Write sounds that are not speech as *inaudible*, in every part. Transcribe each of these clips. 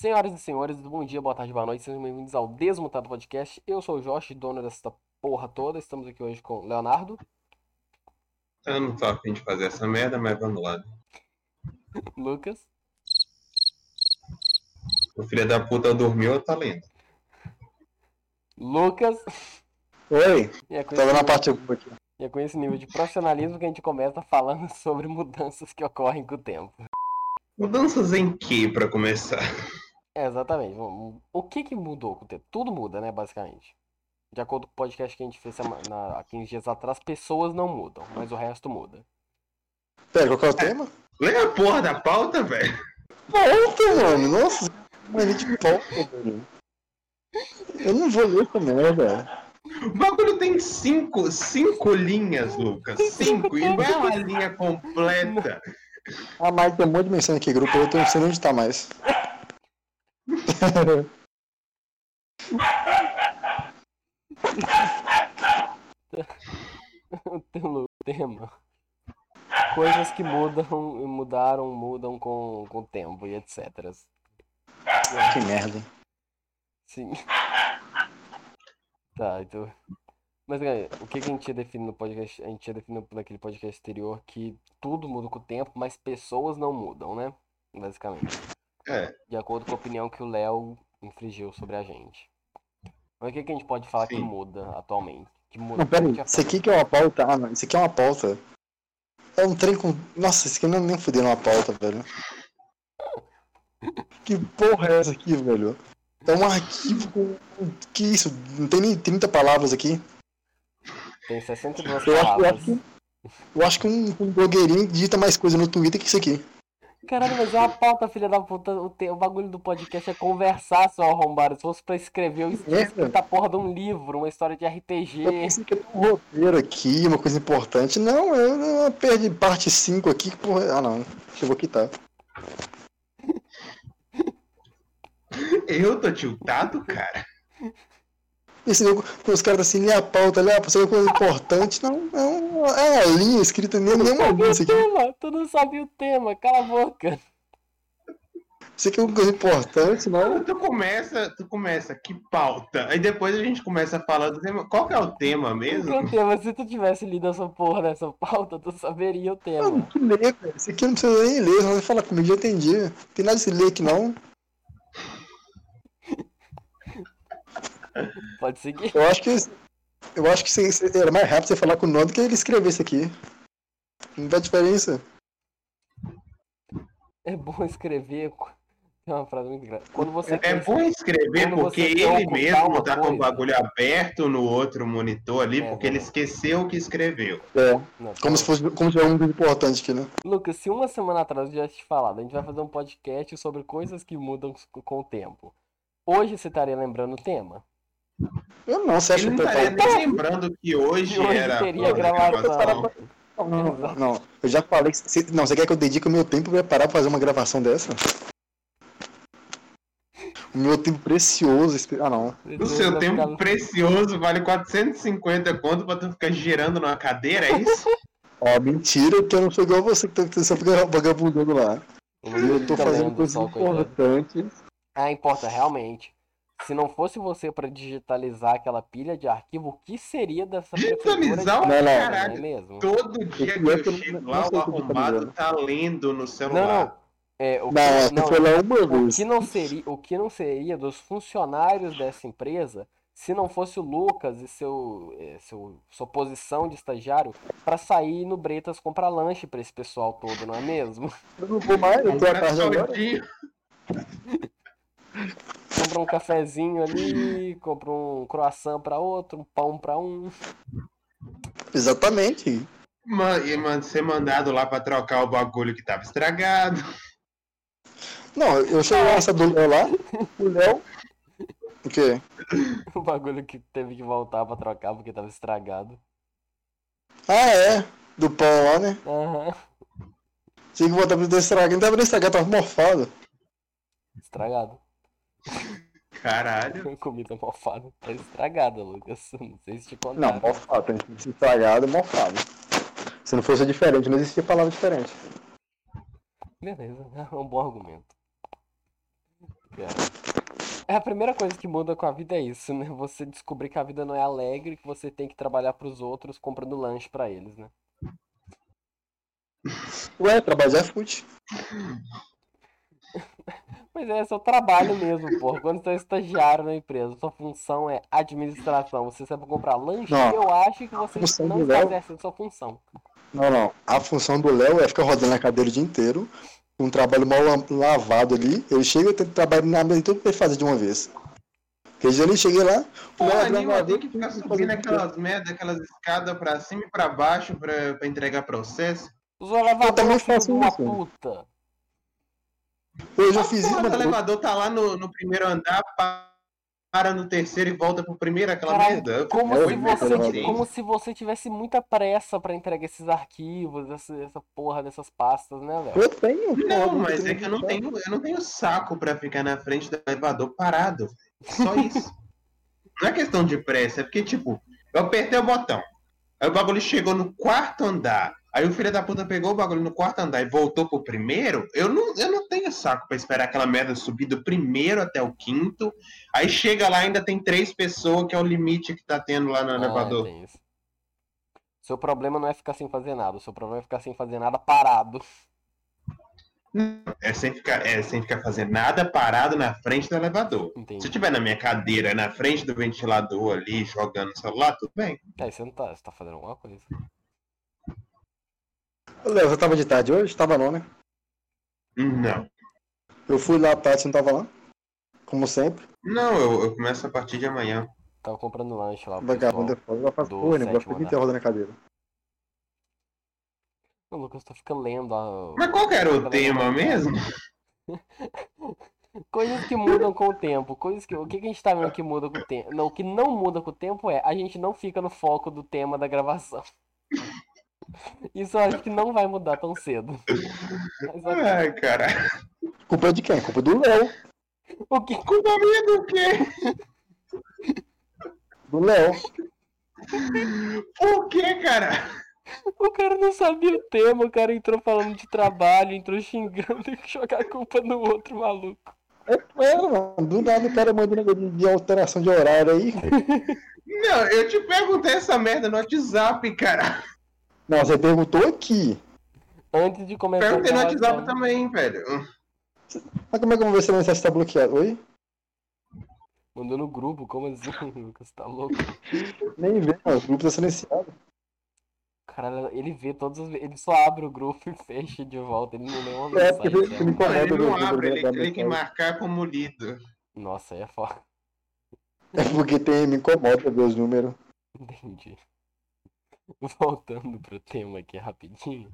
Senhoras e senhores, bom dia, boa tarde, boa noite, sejam bem-vindos ao Desmutado Podcast. Eu sou o Josh, dono dessa porra toda. Estamos aqui hoje com o Leonardo, Eu não tô afim de fazer essa merda, mas vamos lá. *laughs* Lucas, O filho da puta dormiu ou tá lendo? Lucas. Oi, é esse na nível- parte aqui. e é com esse nível de profissionalismo que a gente começa falando sobre mudanças que ocorrem com o tempo. Mudanças em que, pra começar? É, exatamente. Vamos- O que que mudou com o tempo? Tudo muda, né, basicamente. De acordo com o podcast que a gente fez sema- na- há 15 dias atrás, pessoas não mudam, mas o resto muda. Pera, qual que é o tema? Lê a porra da pauta, velho. Pauta, mano. Nossa, mania de pauta, velho. Eu não vou ler essa merda. O bagulho tem cinco, cinco linhas, Lucas. Cinco. E não é uma linha completa. Ah, mas tem um monte de mensagem aqui, grupo. Eu tô não sei onde tá mais. Pelo tema. Coisas que mudam, mudaram, mudam com, com o tempo e etc. que merda? Sim. Tá, então. Mas é, o que que a gente tinha definido no podcast? A gente tinha definido naquele podcast anterior que tudo muda com o tempo, mas pessoas não mudam, né? Basicamente. É, De acordo com a opinião que o Léo infligiu sobre a gente. Mas o que que a gente pode falar que Sim. muda atualmente? Que muda Não, pera aí. Já Isso aqui que é uma pauta. Ah, não. Isso aqui é uma pauta. É um trem com. Nossa, isso aqui não é nem fudendo uma pauta, velho. *laughs* Que porra é essa aqui, velho? É um arquivo com. Que isso? Não tem nem 30 palavras aqui. Tem 62 Eu acho, eu palavras. acho que, eu acho que um, um blogueirinho digita mais coisa no Twitter que isso aqui. Caralho, mas é uma pauta, filha da puta. O, te- o bagulho do podcast é conversar, seu arrombado. Se fosse pra escrever, eu tinha É, a porra de um livro, uma história de RPG. Eu pensei que era um roteiro aqui, uma coisa importante. Não, eu, eu perdi parte 5 aqui. que Porra. Ah, não. Chegou aqui, tá. eu tô tiltado, cara. Esse jogo, os caras assim, lê a pauta, lê a pauta, uma coisa importante. Não, é uma, é uma linha escrita, nem, nem uma Sabia linha isso aqui. tema, tu não sabia o tema, cala a boca. Isso aqui é uma coisa importante, não. Tu começa, tu começa, que pauta? Aí depois a gente começa a falar do tema. Qual que é o tema mesmo? O tema, se tu tivesse lido essa porra dessa pauta, tu saberia o tema. Não, que ler, velho. Isso aqui eu não precisa nem ler, só você fala comigo, já entendi. Não tem nada de se ler aqui, não. Pode seguir. Eu acho que. Eu acho que era mais rápido você falar com o nome do que ele escrever isso aqui. Não dá diferença. É bom escrever. Tem uma frase muito engraçada. Quando você É pensa- bom escrever Quando porque ele mesmo tá com o bagulho aberto no outro monitor ali, É, porque ele né? esqueceu o que escreveu. É. Não, Como se fosse como se fosse um coisa importante aqui, né? Lucas, se uma semana atrás eu tivesse te falado, a gente vai fazer um podcast sobre coisas que mudam com o tempo. Hoje você estaria lembrando o tema? Eu não, você acha que eu estaria nem lembrando que hoje, hoje era gravação. Não, não. Eu já falei que. Você, não, você quer que eu dedique o meu tempo pra parar pra fazer uma gravação dessa? O meu tempo precioso. Ah, não. O seu tempo precioso vale 450 conto pra tu ficar girando numa cadeira, é isso? *laughs* Ó, mentira, que eu não sou igual você que tá só fica *laughs* vagabundando lá. Eu tô fazendo coisas importantes. Ah, importa, realmente. Se não fosse você pra digitalizar aquela pilha de arquivo, o que seria dessa prefeitura de Digitalizar o caralho. Não é mesmo? Todo dia é eu que eu não- chego não lá, o o arrombado tá lendo no Não, celular. não. É, o que, Não, foi lá uma o vez. que não seria, o que não seria dos funcionários dessa empresa se não fosse o Lucas e seu, eh, seu sua posição de estagiário pra sair no Bretas comprar lanche pra esse pessoal todo, não é mesmo? Eu não vou mais, eu tô Compra um cafezinho ali, compra um croissant pra outro, um pão pra um. Exatamente. Man- E man- ser mandado lá pra trocar o bagulho que tava estragado. Não, eu cheguei nessa do Léo lá, o Léo. O quê? *laughs* O bagulho que teve que voltar pra trocar porque tava estragado. Ah, é. Do pão lá, né? Aham. Tinha que pra ter estragado. Não tava nem estragado, tava morfado. Estragado. Caralho. Comida mofada. Tá estragada, Lucas. Não sei se te contaram. Não, ser estragado morfado. Se não fosse diferente, não existia palavra diferente. Beleza, é um bom argumento. É. É a primeira coisa que muda com a vida é isso, né? Você descobrir que a vida não é alegre, que você tem que trabalhar pros outros comprando lanche pra eles, né? Ué, trabalhar é fute. *laughs* Mas é seu trabalho mesmo, porra. Quando você é estagiário na empresa, sua função é administração. Você sabe comprar lanche, Não. eu acho que você não está Léo- exercendo sua função. Não, não. A função do Léo é ficar rodando na cadeira o dia inteiro. Um trabalho mal la- lavado ali. Ele chega e tem trabalho na mesa tudo pra ele fazer de uma vez. Porque já nem cheguei lá. o Léo Porra abriu a nenhuma, tem gaveta que ficar foi subindo aquelas merda, aquelas escadas pra cima e pra baixo pra, pra entregar processo. Usou elevador, também filho de faço uma puta. Eu já A fiz isso, mas elevador tá lá no, no primeiro andar, pa- para no terceiro e volta pro primeiro, aquela Caralho, merda. Como, É se você, como se você tivesse muita pressa pra entregar esses arquivos, essa, essa porra dessas pastas, né, Léo? eu tenho. Não, pô, mas é que eu não tenho, eu não tenho saco pra ficar na frente do elevador parado. Só *laughs* isso. não é questão de pressa, é porque, tipo, eu apertei o botão. Aí o bagulho chegou no quarto andar. Aí o filho da puta pegou o bagulho no quarto andar e voltou pro primeiro. Eu não, eu não tenho saco pra esperar aquela merda subir do primeiro até o quinto. Aí chega lá ainda tem três pessoas, que é o limite que tá tendo lá no Ah, elevador. isso. Seu problema não é ficar sem fazer nada, o seu problema é ficar sem fazer nada parado. É sem, ficar, é sem ficar fazendo nada parado na frente do elevador. Se Entendi. eu tiver na minha cadeira, na frente do ventilador ali, jogando no celular, tudo bem. Aí você não tá, você tá fazendo alguma coisa. Léo, você tava de tarde hoje? Tava não, né? Não. Eu fui lá à tarde, você não tava lá? Como sempre. Não, eu, eu começo a partir de amanhã. Tava comprando lanche lá Vagabundo é foda. Ela faz porra, né? Andar. inteiro rodando na cadeira. O Lucas tá ficando lendo a... Mas qual que era o Tá tema lendo- mesmo? *laughs* Coisas que mudam com o tempo. Coisas que. O que que a gente tá vendo que muda com o tempo? Não, o que não muda com o tempo é a gente não fica no foco do tema da gravação. *laughs* Isso eu acho que não vai mudar tão cedo. Ai, cara. Culpa de quem? Culpa do Léo. o que Culpa minha do quê? Do Léo. Por quê, cara? O cara não sabia o tema, o cara entrou falando de trabalho, entrou xingando *laughs* e jogar a culpa no outro maluco. É, mano. Do nada o cara manda um negócio de alteração de horário aí. *laughs* Não, eu te perguntei essa merda no WhatsApp, cara. Não, você perguntou aqui. Antes de começar Perguntei no WhatsApp gravação. também, velho. Mas como é que eu vou ver se a mensagem tá bloqueada? Oi? Mandou no grupo, como assim, *laughs* Lucas? Tá louco? Nem vê, mano. O grupo tá silenciado. Caralho, ele vê todos os. Ele só abre o grupo e fecha de volta, ele não lê uma É, porque mensagem. ele me dela. Não, ele incomoda não abre, ele clica em marcar como lido. Nossa, aí é foda. É porque tem, me incomoda ver os números. Entendi. *laughs* Voltando pro tema aqui rapidinho.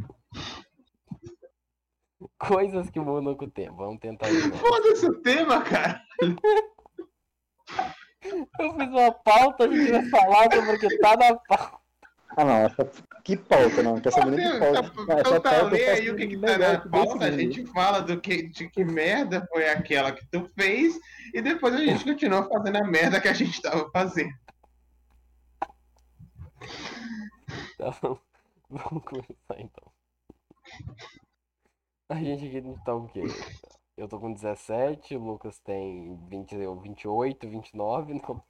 Coisas que mudam com o tempo. Vamos tentar. Foda-se o tema, cara. Eu fiz uma pauta, a gente vai falar sobre o que tá na pauta. Ah, não. Essa... Que pauta, não. Quer saber nem que pauta. Tá- Ah, essa Então tá, lê aí o que que tá na pauta, a gente fala do que, de que merda foi aquela que tu fez e depois a gente continua fazendo a merda que a gente tava fazendo. *laughs* Bom. Vamos começar então. A gente aqui tá o quê? Eu tô com 17, o Lucas tem 20, eu 28, 29, *laughs* não.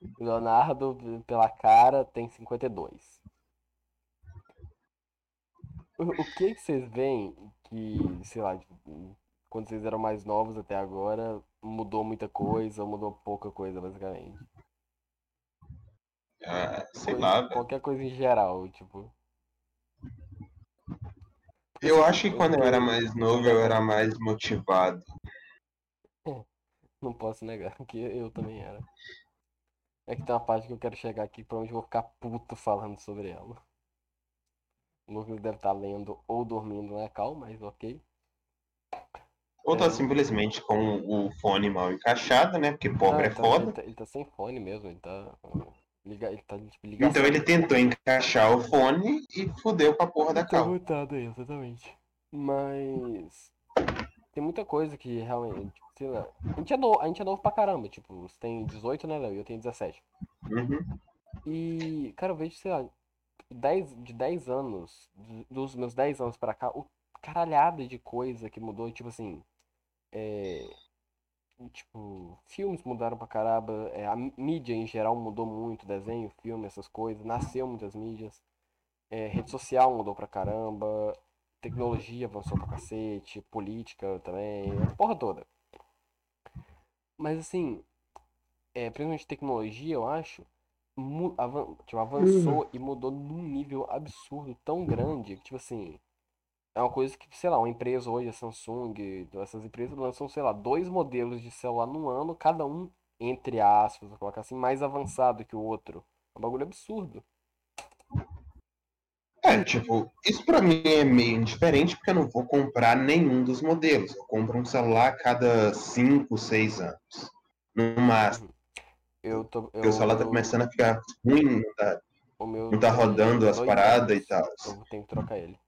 O Leonardo, pela cara, tem 52. O, o que que vocês veem que, sei lá, tipo, quando vocês eram mais novos até agora, mudou muita coisa ou mudou pouca coisa, basicamente? Ah, sei Coisa- lá. Qualquer coisa em geral, tipo. Eu acho que quando eu era mais novo eu era mais motivado. *laughs* Não posso negar que eu também era. É que tem uma parte que eu quero chegar aqui pra onde eu vou ficar puto falando sobre ela. O Lucas deve estar lendo ou dormindo na cal, mas ok. Ou tá É. simplesmente com o fone mal encaixado, né? Porque pobre Ah, é tá- foda. Ele tá, ele tá sem fone mesmo, ele tá. Liga, ele tá tipo, ligação. Então ele tentou encaixar o fone e fodeu com a porra da cal. mutado aí, exatamente. Mas. Tem muita coisa que realmente. Sei lá. A gente é novo, a gente é novo pra caramba. Tipo, você tem 18, né, Léo? E eu tenho 17. Uhum. E, cara, eu vejo, sei lá, 10, de 10 anos, dos meus 10 anos pra cá, o caralhada de coisa que mudou, tipo assim, É, tipo, filmes mudaram pra caramba, é, a mídia em geral mudou muito, desenho, filme, essas coisas, nasceu muitas mídias. É, rede social mudou pra caramba, tecnologia avançou pra cacete, política também, a porra toda. Mas assim, é, principalmente tecnologia, eu acho, avan- tipo, avançou e mudou num nível absurdo, tão grande, que tipo assim, é uma coisa que, sei lá, uma empresa hoje, a Samsung, essas empresas lançam, sei lá, dois modelos de celular no ano, cada um, entre aspas, vou colocar assim, mais avançado que o outro. É um bagulho absurdo. É, tipo, isso pra mim é meio indiferente porque eu não vou comprar nenhum dos modelos. Eu compro um celular a cada 5, 6 anos. No máximo. Eu tô, Porque o celular tá eu- começando a ficar ruim, não tá, meu não tá rodando as paradas e tal. Eu tenho que trocar ele.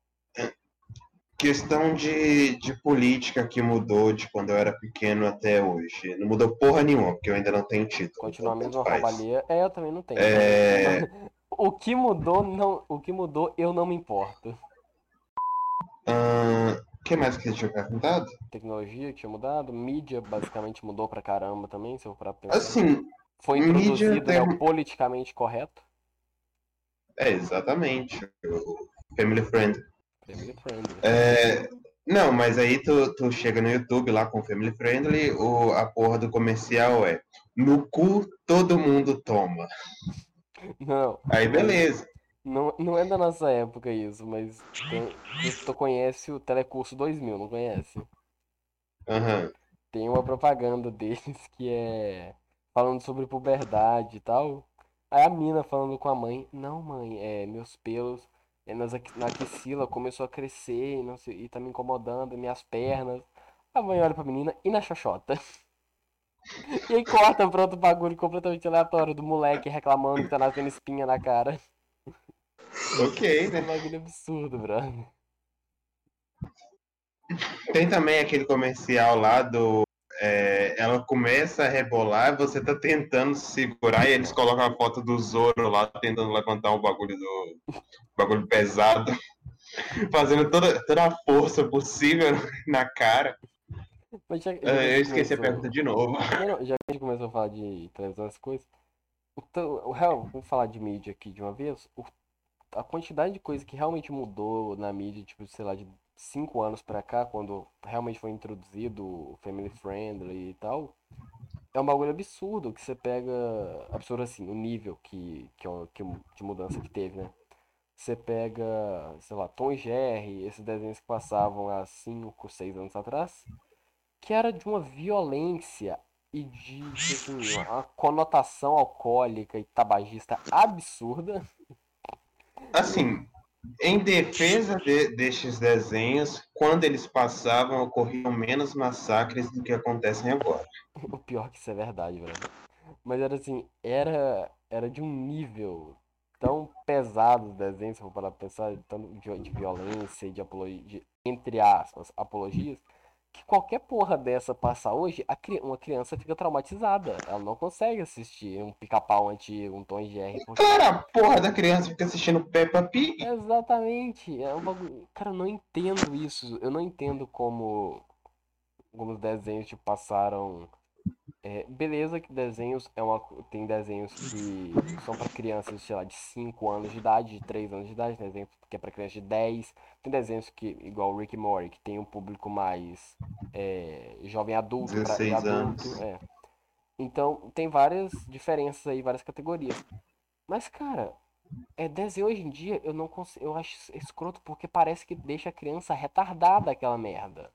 Questão de, de política que mudou de quando eu era pequeno até hoje. Não mudou porra nenhuma, porque eu ainda não tenho título. Continua a então mesma faz. roubalheira. É, eu também não tenho. É, *laughs* O que mudou, não, o que mudou, eu não me importo. O que mais que você tinha perguntado? Tecnologia que tinha mudado, mídia basicamente mudou pra caramba também, se eu for pensar. Assim, Foi introduzido, né, tem- o politicamente correto. é exatamente. O Family Friend. Family friendly. É, não, mas aí tu, tu chega no YouTube lá com Family Friendly, o, a porra do comercial é no cu todo mundo toma. Não, Aí beleza. não, não é da nossa época isso, mas tem, tu conhece o Telecurso 2000, não conhece? Aham. Tem uma propaganda deles que é falando sobre puberdade e tal. Aí a mina falando com a mãe, não mãe, é, meus pelos é, nas, na axila começou a crescer e, não sei, e tá me incomodando, minhas pernas. A mãe olha pra menina e na xoxota. *laughs* E aí corta pra outro bagulho completamente aleatório do moleque reclamando que tá nascendo espinha na cara. *laughs* Ok, É né? um bagulho absurdo, brother. Tem também aquele comercial lá do. É, ela começa a rebolar, você tá tentando segurar e eles colocam a foto do Zoro lá tentando levantar um bagulho do. bagulho pesado. *laughs* Fazendo toda, toda a força possível na cara. Mas já- já É, a eu esqueci a começou- pergunta de novo. *laughs* Não, não, já que a gente começou a falar de televisão, essas coisas. Então, o real, vamos falar de mídia aqui de uma vez. O- a quantidade de coisa que realmente mudou na mídia, tipo, sei lá, de cinco anos pra cá, quando realmente foi introduzido Family Friendly e tal, é um bagulho absurdo que você pega. Absurdo assim, o nível que, que, é- que, de mudança que teve, né? Você pega, sei lá, Tom e Jerry, esses desenhos que passavam há 5, 6 anos atrás, que era de uma violência e de, assim, uma conotação alcoólica e tabagista absurda. Assim, em defesa de- destes desenhos, quando eles passavam, ocorriam menos massacres do que acontecem agora. O pior que isso é verdade, velho. Mas era assim, era, era de um nível tão pesado os desenhos, se eu for parar pra pensar, tanto de, de violência e de apologia, entre aspas, apologias, que qualquer porra dessa passar hoje, a cri- uma criança fica traumatizada. Ela não consegue assistir um pica-pau antigo, um Tom Jerry, porque Claro, a porra da criança fica assistindo Peppa Pig. Exatamente. É um bagulho. Cara, eu não entendo isso. Eu não entendo como, os desenhos tipo, passaram. É, beleza que desenhos é uma. Tem desenhos que são pra crianças, sei lá, de 5 anos de idade, de 3 anos de idade, tem desenho que é pra crianças de 10. Tem desenhos que, igual o Rick Morty, que tem um público mais é, jovem adulto pra, e 16 adulto. anos. É. Então tem várias diferenças aí, várias categorias. Mas, cara, é, desenho hoje em dia eu não consigo, eu acho escroto porque parece que deixa a criança retardada aquela merda.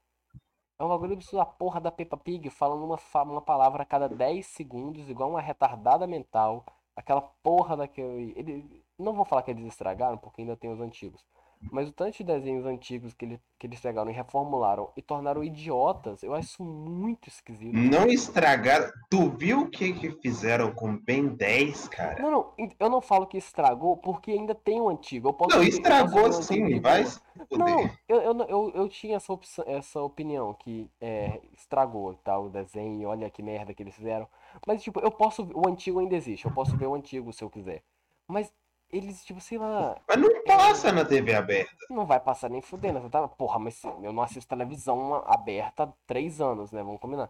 É um bagulho absurdo, a porra da Peppa Pig falando uma, uma palavra a cada 10 segundos, igual uma retardada mental. Aquela porra daquele. Ele, não vou falar que eles estragaram, porque ainda tem os antigos. Mas o tanto de desenhos antigos que, ele, que eles pegaram e reformularam e tornaram idiotas, eu acho muito esquisito. Não estragaram. Tu viu o que, que fizeram com Ben 10, cara? Não, não, eu não falo que estragou porque ainda tem o antigo. Eu posso Não, estragou o sim, vai se Não, eu, eu, eu, eu tinha essa, opção, essa opinião que é, estragou e tal, o desenho, olha que merda que eles fizeram. Mas, tipo, eu posso. O antigo ainda existe, eu posso ver o antigo se eu quiser. Mas eles, tipo, sei lá, Mas não passa na TV aberta. não vai passar nem fudendo. Tá, porra, mas eu não assisto televisão aberta há três anos, né? Vamos combinar.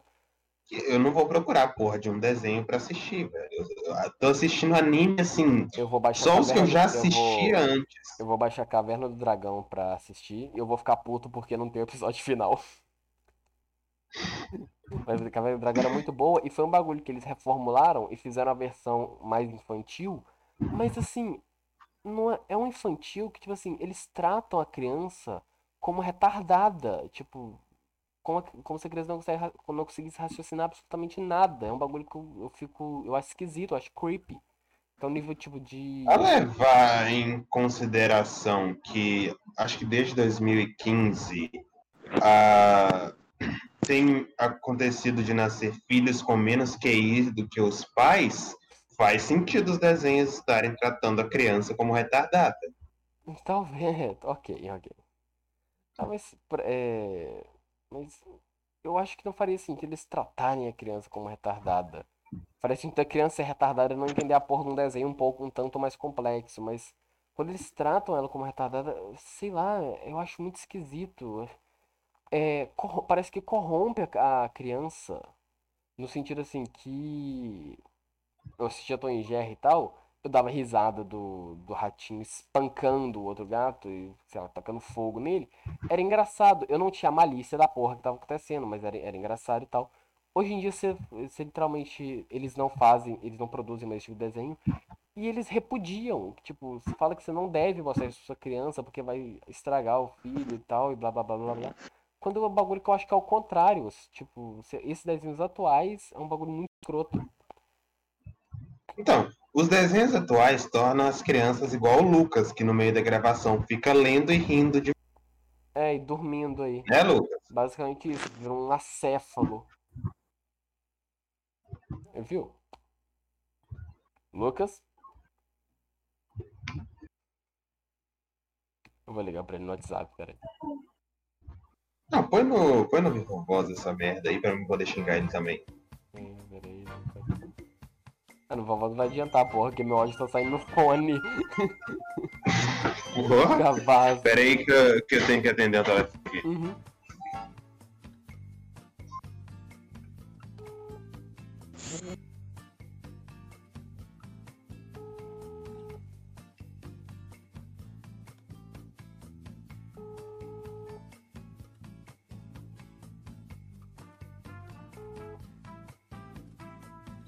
Eu não vou procurar porra de um desenho pra assistir, velho. Eu, eu tô assistindo anime assim, Eu vou baixar só os que eu já eu assistia vou- antes. Eu vou baixar Caverna do Dragão pra assistir e eu vou ficar puto porque não tem o *laughs* episódio final. Mas a Caverna do Dragão era muito boa e foi um bagulho que eles reformularam e fizeram a versão mais infantil. Mas assim, não é, é um infantil que, tipo assim, eles tratam a criança como retardada. Tipo, como, a- como se a criança não, consegue, não conseguisse raciocinar absolutamente nada. É um bagulho que eu, eu fico. Eu acho esquisito, eu acho creepy. Então, nível tipo de. A levar em consideração que acho que desde 2015 ah, tem acontecido de nascer filhos com menos QI do que os pais, faz sentido os desenhos estarem tratando a criança como retardada. Talvez, *laughs* ok, ok. Talvez, pra- é, mas eu acho que não faria sentido eles tratarem a criança como retardada. Faria sentido a criança ser retardada e não entender a porra de um desenho um pouco, um tanto mais complexo, mas quando eles tratam ela como retardada, sei lá, eu acho muito esquisito. É, parece que corrompe a criança, no sentido assim que eu assistia Tom e Jerry e tal, eu dava risada do, do ratinho espancando o outro gato e, sei lá, tacando fogo nele. Era engraçado. Eu não tinha malícia da porra que tava acontecendo, mas era, era engraçado e tal. Hoje em dia, você, você literalmente, eles não fazem, eles não produzem mais esse tipo de desenho. E eles repudiam. Tipo, você fala que você não deve mostrar isso pra sua criança porque vai estragar o filho e tal, e blá blá blá blá blá. Quando é um bagulho que eu acho que é o contrário. Tipo, esses desenhos atuais é um bagulho muito escroto. Então, os desenhos atuais tornam as crianças igual o Lucas, que no meio da gravação fica lendo e rindo de. É, e dormindo aí. Né, Lucas? Basicamente isso, virou um acéfalo. Viu? Lucas? Eu vou ligar pra ele no WhatsApp, peraí. Não, põe no, põe no Vivo Voz essa merda aí pra eu poder xingar ele também. Peraí, Lucas. Ah, não vai adiantar, porra, que meu áudio tá saindo no fone. Porra! Pera aí que eu, que eu tenho que atender telefone aqui. Uhum.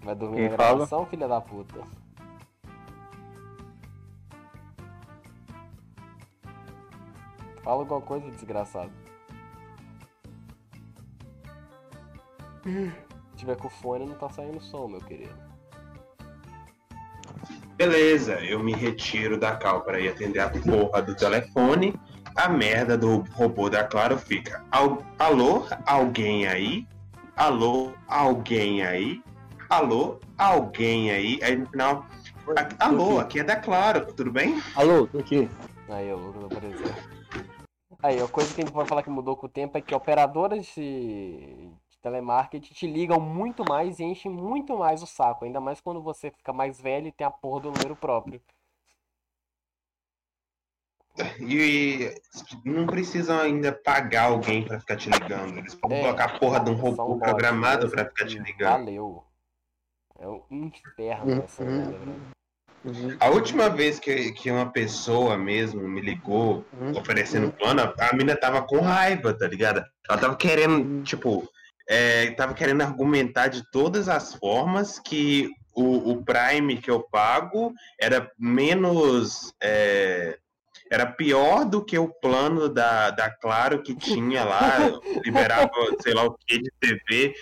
Vai dormir Quem na fala? gravação, filha da puta? Fala alguma coisa, desgraçado. Se tiver com fone, não tá saindo som, meu querido. Beleza, eu me retiro da cal para ir atender a porra do telefone. A merda do robô da Claro fica. "Al- Alô, alguém aí? Alô, alguém aí? Alô, alguém aí? Aí no final. "A- Alô, aqui é da Claro, tudo bem? Alô, tô aqui. Aí, o Lucas apareceu. Aí, a coisa que a gente pode falar que mudou com o tempo é que operadoras de, de telemarketing te ligam muito mais e enchem muito mais o saco. Ainda mais quando você fica mais velho e tem a porra do número próprio. E não precisam ainda pagar alguém pra ficar te ligando. Eles podem É, colocar a porra de um robô programado pra ficar te ligando. Valeu. É um inferno Uhum. essa. Uhum. A última vez que, que uma pessoa mesmo me ligou Uhum. oferecendo plano, a, a mina tava com raiva, tá ligado? Ela tava querendo, tipo, é, tava querendo argumentar de todas as formas que o, o Prime que eu pago era menos. é, era pior do que o plano da, da Claro que tinha lá, liberava, sei lá o que, de TV,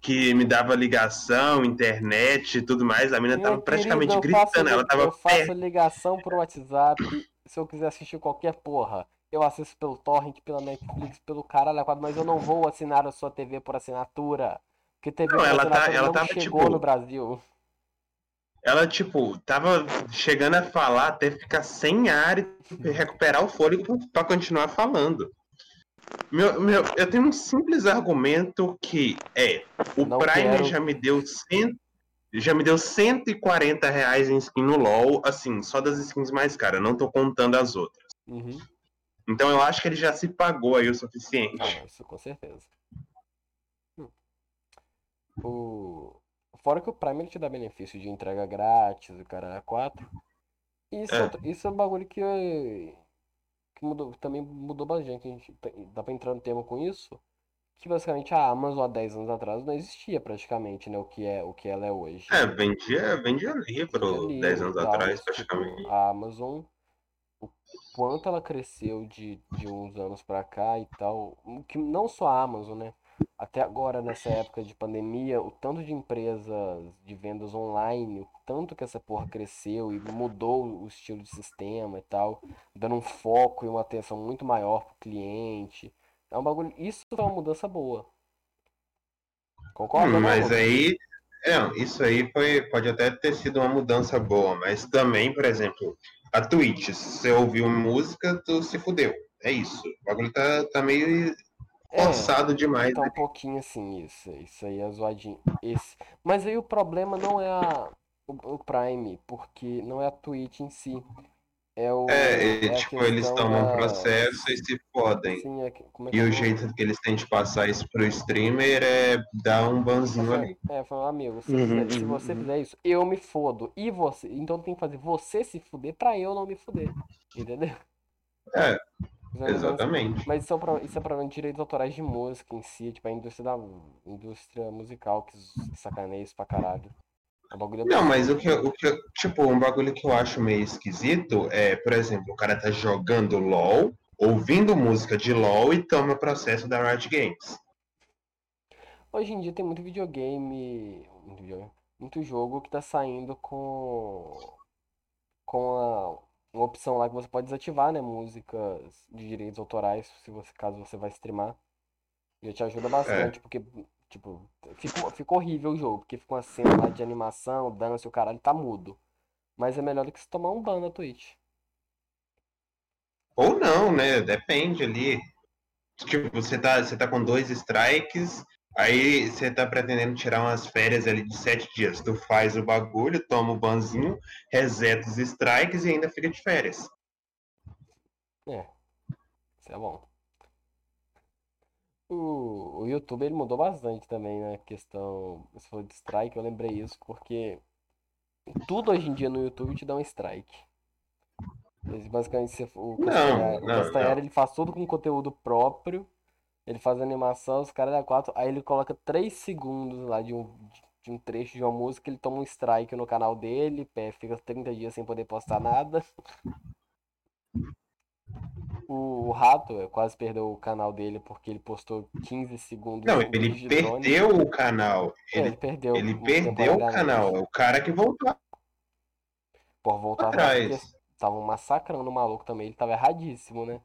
que me dava ligação, internet e tudo mais. A mina Meu tava praticamente querido, faço gritando, li- ela tava Eu faço ligação pro WhatsApp se eu quiser assistir qualquer porra. Eu assisto pelo Torrent, pela Netflix, pelo caralho, mas eu não vou assinar a sua TV por assinatura. Porque TV Não, por ela tá- assinatura ela não tava, chegou tipo, no Brasil. Ela, tipo, tava chegando a falar até ficar sem ar e recuperar o fôlego pra continuar falando. Meu, meu, eu tenho um simples argumento que é: o Não Prime quero. já me deu cento, já me deu 140 reais em skin no LoL, assim, só das skins mais caras, não tô contando as outras. Uhum. Então eu acho que ele já se pagou aí o suficiente. Isso com certeza. Hum. O... Fora que o Prime ele te dá benefício de entrega grátis, o cara é 4. Isso é. Outro- isso é um bagulho que, que mudou, também mudou bastante. A gente tá- dá pra entrar no tema com isso. Que basicamente a Amazon há 10 anos atrás não existia praticamente, né? O que é, o que ela é hoje. É, vendia, vendia livro Vendia 10 livro anos atrás, tipo, praticamente. a Amazon, o quanto ela cresceu de, de uns anos pra cá e tal, que não só a Amazon, né? Até agora, nessa época de pandemia, o tanto de empresas de vendas online, o tanto que essa porra cresceu e mudou o estilo de sistema e tal, dando um foco e uma atenção muito maior pro cliente. É um bagulho, isso é uma mudança boa. Concorda, Hum, né, mas Lucas? aí, é, isso aí foi, pode até ter sido uma mudança boa, mas também, por exemplo, a Twitch, se você ouviu música, tu se fudeu. É isso. O bagulho tá, tá meio É, forçado demais. tá né? um pouquinho assim isso. Isso aí é zoadinho. Esse. Mas aí o problema não é a, o, o Prime, porque não é a Twitch em si. É o, É, é tipo, eles tomam da. processo e se fodem. Sim, é, que- como é que E é o jeito que eles têm de passar isso pro streamer é dar um banzinho ali. É, um amigo. Se, Uhum, fizer- se uhum, você uhum. fizer isso, eu me fodo. E você. Então tem que fazer você se fuder pra eu não me fuder. Entendeu? É, Menos- exatamente. Mas isso é, pra, isso é problema de direitos autorais de música em si, tipo, a indústria da indústria musical que sacaneia isso pra caralho. É um Não, mas o que, o que, tipo, um bagulho que eu acho meio esquisito é, por exemplo, o cara tá jogando LOL, ouvindo música de LOL e toma processo da Riot Games. Hoje em dia tem muito videogame, muito videogame, muito jogo que tá saindo com com a, uma opção lá que você pode desativar, né, músicas de direitos autorais, se você caso você vai streamar. E te ajuda bastante, porque tipo, fica, fica horrível o jogo, porque fica uma cena lá de animação, dança e o caralho tá mudo. Mas é melhor do que se tomar um ban na Twitch. Ou não, né? Depende ali. Tipo, você tá, você tá com dois strikes, aí você tá pretendendo tirar umas férias ali de sete dias. Tu faz o bagulho, toma o banzinho, reseta os strikes e ainda fica de férias. É, isso é bom. O, o YouTube ele mudou bastante também, né? Questão. Se for de strike, eu lembrei isso, porque tudo hoje em dia no YouTube te dá um strike. Basicamente, você- o Não, o não, não. ele faz tudo com conteúdo próprio. Ele faz animação, os caras da 4, aí ele coloca 3 segundos lá de um, de um trecho de uma música, ele toma um strike no canal dele, pé, fica 30 dias sem poder postar nada. O, o Rato quase perdeu o canal dele porque ele postou 15 segundos Não, ele de drone. perdeu o canal. É, ele Ele, perdeu ele perdeu o canal. É o cara que voltou Por voltar atrás. estavam massacrando o maluco também, ele tava erradíssimo, né?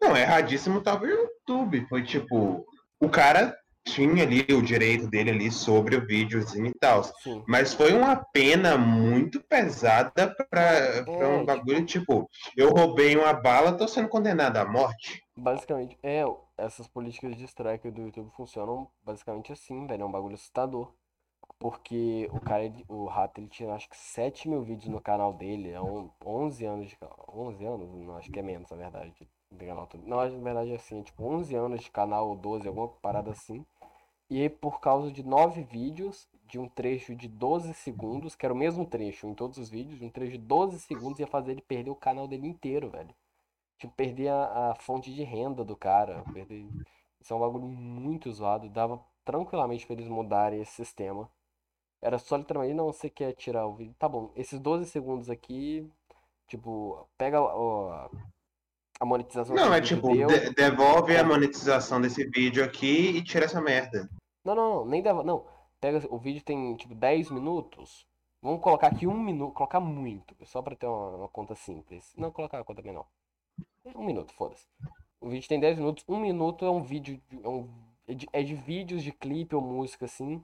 Não, erradíssimo tava o YouTube. Foi tipo, o cara tinha ali o direito dele ali sobre o videozinho e tal. Sim. Mas foi uma pena muito pesada pra, pra um É, bagulho, tipo, eu roubei uma bala, tô sendo condenado à morte. Basicamente, é, essas políticas de strike do YouTube funcionam basicamente assim, velho, é um bagulho assustador. Porque o cara, o Rato, ele tinha acho que 7 mil vídeos no canal dele, há um- 11 anos de canal, 11 anos? Não, acho que é menos, na verdade, Não, na verdade é assim, tipo 11 anos de canal, ou 12, alguma parada assim. E por causa de 9 vídeos, de um trecho de 12 segundos, que era o mesmo trecho em todos os vídeos, um trecho de 12 segundos ia fazer ele perder o canal dele inteiro, velho. Tipo, perder a, a fonte de renda do cara. Perder... Isso é um bagulho muito zoado. Dava tranquilamente pra eles mudarem esse sistema. Era só literalmente, não, você quer tirar o vídeo. Tá bom, esses 12 segundos aqui, tipo, pega ó, a monetização Não, é tipo, de- devolve a monetização desse vídeo aqui e tira essa merda. Não, não, não, nem dava. Não, pega. O vídeo tem tipo 10 minutos. Vamos colocar aqui um minuto, colocar muito, só pra ter uma, uma conta simples. Não colocar a conta menor. É Um minuto, foda-se. O vídeo tem 10 minutos, um minuto é um vídeo. de- É, um, é, de, é de vídeos de clipe ou música assim.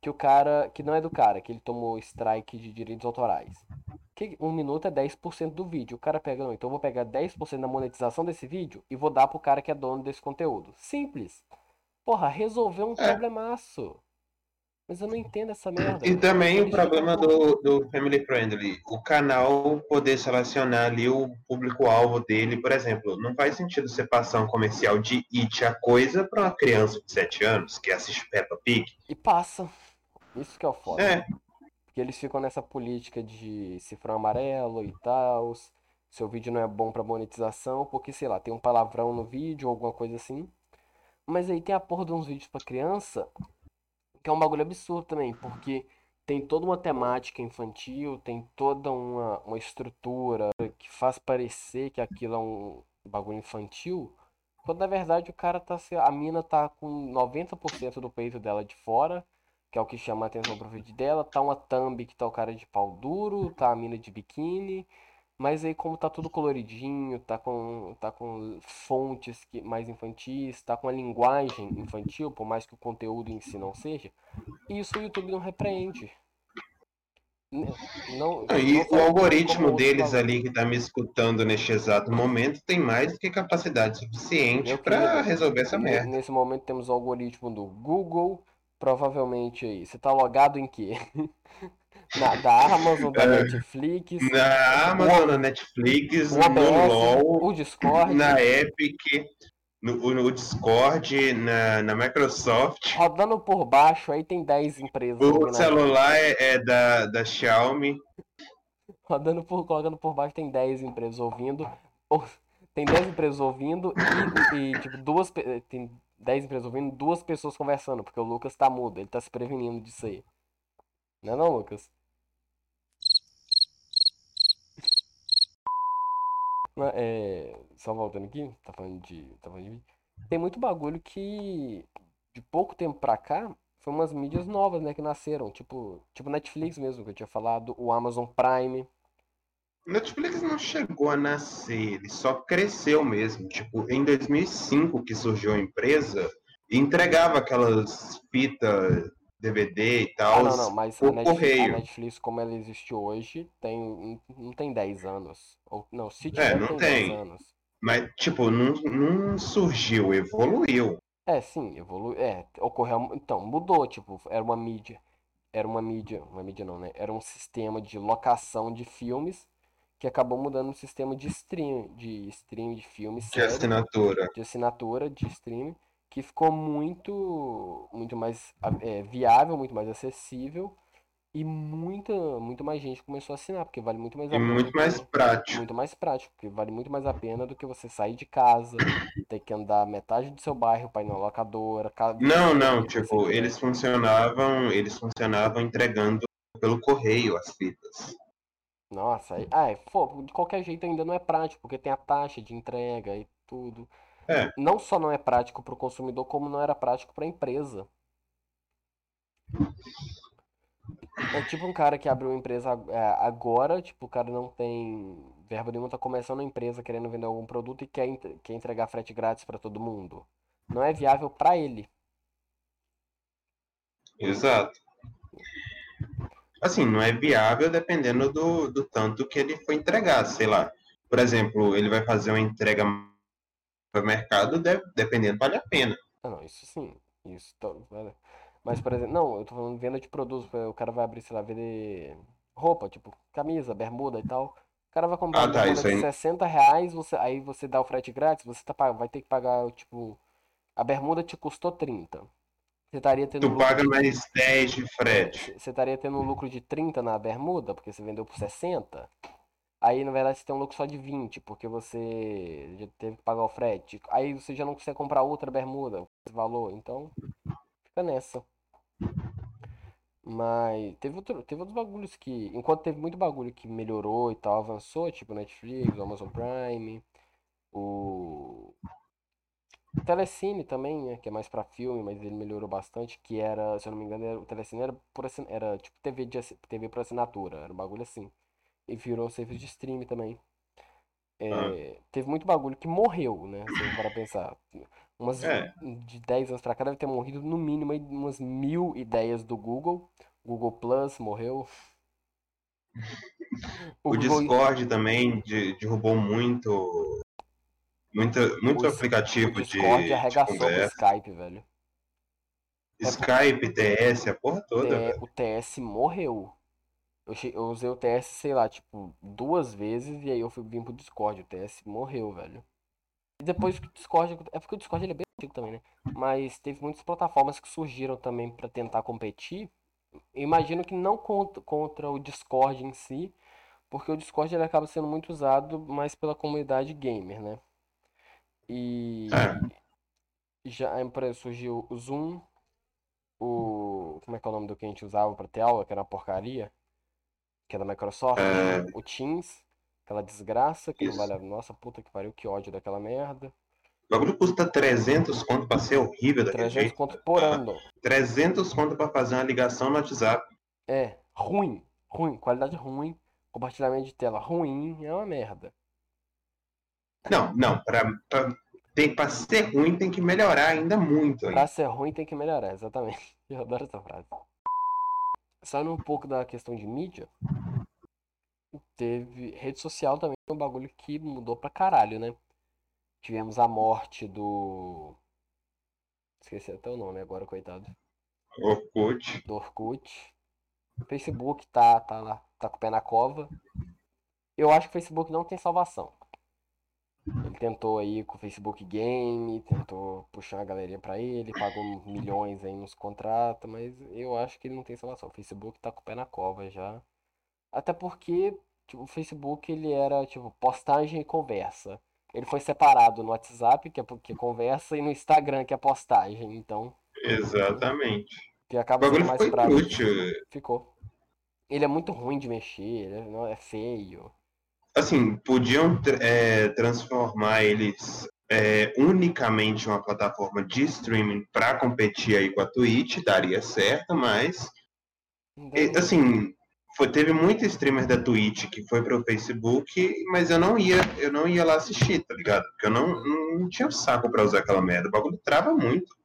Que o cara. Que não é do cara, que ele tomou strike de direitos autorais. Que um minuto é 10% do vídeo. O cara pega, não, então eu vou pegar 10% da monetização desse vídeo e vou dar pro cara que é dono desse conteúdo. Simples. Porra, resolveu um É. problemaço. Mas eu não entendo essa merda. E também o problema do, do Family Friendly, o canal poder selecionar ali o público-alvo dele, por exemplo, não faz sentido você passar um comercial de It a coisa para uma criança de 7 anos que assiste Peppa Pig. E passa. Isso que é o foda. É, Porque eles ficam nessa política de cifrão amarelo e tal. Seu vídeo não é bom pra monetização, porque, sei lá, tem um palavrão no vídeo ou alguma coisa assim. Mas aí tem a porra de uns vídeos pra criança, que é um bagulho absurdo também, porque tem toda uma temática infantil, tem toda uma, uma estrutura que faz parecer que aquilo é um bagulho infantil, quando na verdade o cara tá. A mina tá com 90% do peito dela de fora que é o que chama a atenção pro vídeo dela. Tá uma thumb que tá o cara de pau duro, tá a mina de biquíni. Mas aí como tá tudo coloridinho, tá com, tá com fontes que, mais infantis, tá com a linguagem infantil, por mais que o conteúdo em si não seja, isso o YouTube não repreende. Não, e não o faz algoritmo deles ali que tá me escutando neste exato momento tem mais do que capacidade suficiente para resolver essa merda. Nesse momento temos o algoritmo do Google, provavelmente aí. Você tá logado em quê? *laughs* Na, da Amazon, da É. Netflix, Na Amazon, na Netflix, no OBS, LOL, o Discord, na Epic, no, no Discord, na, na Microsoft. rodando por baixo, aí tem 10 empresas O gente. celular é, é da, da Xiaomi. Rodando por, colocando por baixo tem 10 empresas ouvindo. Ou- Tem 10 empresas ouvindo e, e, tipo, duas. Tem 10 empresas ouvindo, duas pessoas conversando, porque o Lucas tá mudo, ele tá se prevenindo disso aí. Não é não, Lucas? É, só voltando aqui, tá falando de, tá falando de. Tem muito bagulho que de pouco tempo pra cá foi umas mídias novas, né, que nasceram, tipo, tipo Netflix mesmo, que eu tinha falado, o Amazon Prime. Netflix não chegou a nascer, ele só cresceu mesmo. Tipo, em 2005 que surgiu a empresa, entregava aquelas fitas DVD e Ah, tal não, não, mas a Netflix, a. Netflix como ela existe hoje, tem, não tem 10 anos. Ou, não, se É, tiver, não tem 10 tem. anos. Mas, tipo, não, não surgiu, evoluiu. É, sim, evolui. É, ocorreu. Então, mudou, tipo, era uma mídia. Era uma mídia. Uma mídia não, né? Era um sistema de locação de filmes que acabou mudando no sistema de stream, de stream de filmes, De séries, assinatura. de assinatura, de stream, que ficou muito, muito mais é, viável, muito mais acessível e muita, muito mais gente começou a assinar, porque vale muito mais a E pena muito mais prático. muito mais prático, porque vale muito mais a pena do que você sair de casa, *coughs* ter que andar metade do seu bairro para ir na locadora. ca- Não, não, tipo, eles funcionavam, eles funcionavam entregando pelo correio as fitas. Nossa, aí, ah, é, pô, de qualquer jeito ainda não é prático, porque tem a taxa de entrega e tudo. É. Não só não é prático para o consumidor, como não era prático para a empresa. É tipo um cara que abriu uma empresa é, agora, tipo, o cara não tem verba nenhuma, tá começando a empresa querendo vender algum produto e quer, quer entregar frete grátis para todo mundo. Não é viável para ele. Exato. Assim, não é viável dependendo do, do tanto que ele for entregar, sei lá. Por exemplo, ele vai fazer uma entrega para o mercado, de- dependendo, vale a pena. Ah, não, isso sim. Isso tá, vale. Mas, por exemplo, não, eu tô falando venda de produtos. O cara vai abrir, sei lá, vender roupa, tipo camisa, bermuda e tal. O cara vai comprar Ah, tá, isso de aí. 60 reais, você, aí você dá o frete grátis, você tá, vai ter que pagar, tipo, a bermuda te custou 30. Você estaria tendo Tu lucro paga de, mais 10 de frete. você estaria tendo um lucro de 30 na bermuda, porque você vendeu por 60. Aí, na verdade, você tem um lucro só de 20, porque você já teve que pagar o frete. Aí você já não consegue comprar outra bermuda com esse valor. Então, fica nessa. Mas teve, outro, teve outros bagulhos que. Enquanto teve muito bagulho que melhorou e tal, avançou, tipo Netflix, o Amazon Prime, o. o Telecine também, né? Que é mais pra filme, mas ele melhorou bastante. Que era, se eu não me engano, era- o Telecine era, por assin- era tipo TV, de, TV por assinatura, era um bagulho assim. E virou serviço de stream também. É, teve muito bagulho que morreu, né? Se eu parar pra pensar. Umas É. de 10 anos pra cá deve ter morrido no mínimo umas mil ideias do Google. Google Plus morreu. O Google- Discord também de- derrubou muito. Muito, muito o- aplicativo o de, Discord de arregaçou o conversa. Skype, velho. Skype, TS, a porra toda, velho. o TS morreu. Eu, eu usei o TS, sei lá, tipo, duas vezes e aí eu fui vim pro Discord. O TS morreu, velho. E depois que o Discord. É porque o Discord ele é bem antigo também, né? Mas teve muitas plataformas que surgiram também pra tentar competir. Imagino que não contra, contra o Discord em si, porque o Discord ele acaba sendo muito usado mais pela comunidade gamer, né? E É. já surgiu o Zoom, o. Como é que é o nome do que a gente usava pra ter aula, que era uma porcaria? Que é da Microsoft. É. O Teams, aquela desgraça que não Isso. vale. a- Nossa, puta que pariu, que ódio daquela merda. O bagulho custa 300 conto pra ser horrível daquele 300 jeito. conto por ano. 300 conto pra fazer uma ligação no WhatsApp. É, ruim, ruim, qualidade ruim, compartilhamento de tela ruim, é uma merda. Não, não, pra, pra, tem, pra ser ruim tem que melhorar ainda muito. Pra Ainda. ser ruim tem que melhorar, exatamente. *laughs* Eu adoro essa frase. Saindo um pouco da questão de mídia, teve rede social também, é um bagulho que mudou pra caralho, né? Tivemos a morte do. Esqueci até o nome agora, coitado. Orkut. Do Orkut. O Facebook tá, tá lá, tá com o pé na cova. Eu acho que o Facebook não tem salvação. Ele tentou aí com o Facebook Game, tentou puxar a galerinha pra ele, pagou milhões aí nos contratos, mas eu acho que ele não tem salvação. O Facebook tá com o pé na cova já. Até porque tipo, o Facebook ele era tipo postagem e conversa. Ele foi separado no WhatsApp, que é porque conversa, e no Instagram, que é postagem. Então, Exatamente. que acaba sendo mais prático. Ficou. Ele é muito ruim de mexer, ele é, é feio. Assim, podiam é, transformar eles é, unicamente em uma plataforma de streaming pra competir aí com a Twitch, daria certo, mas assim, foi, teve muito streamer da Twitch que foi pro Facebook, mas eu não ia, eu não ia lá assistir, tá ligado? Porque eu não, não tinha saco pra usar aquela merda. O bagulho trava muito.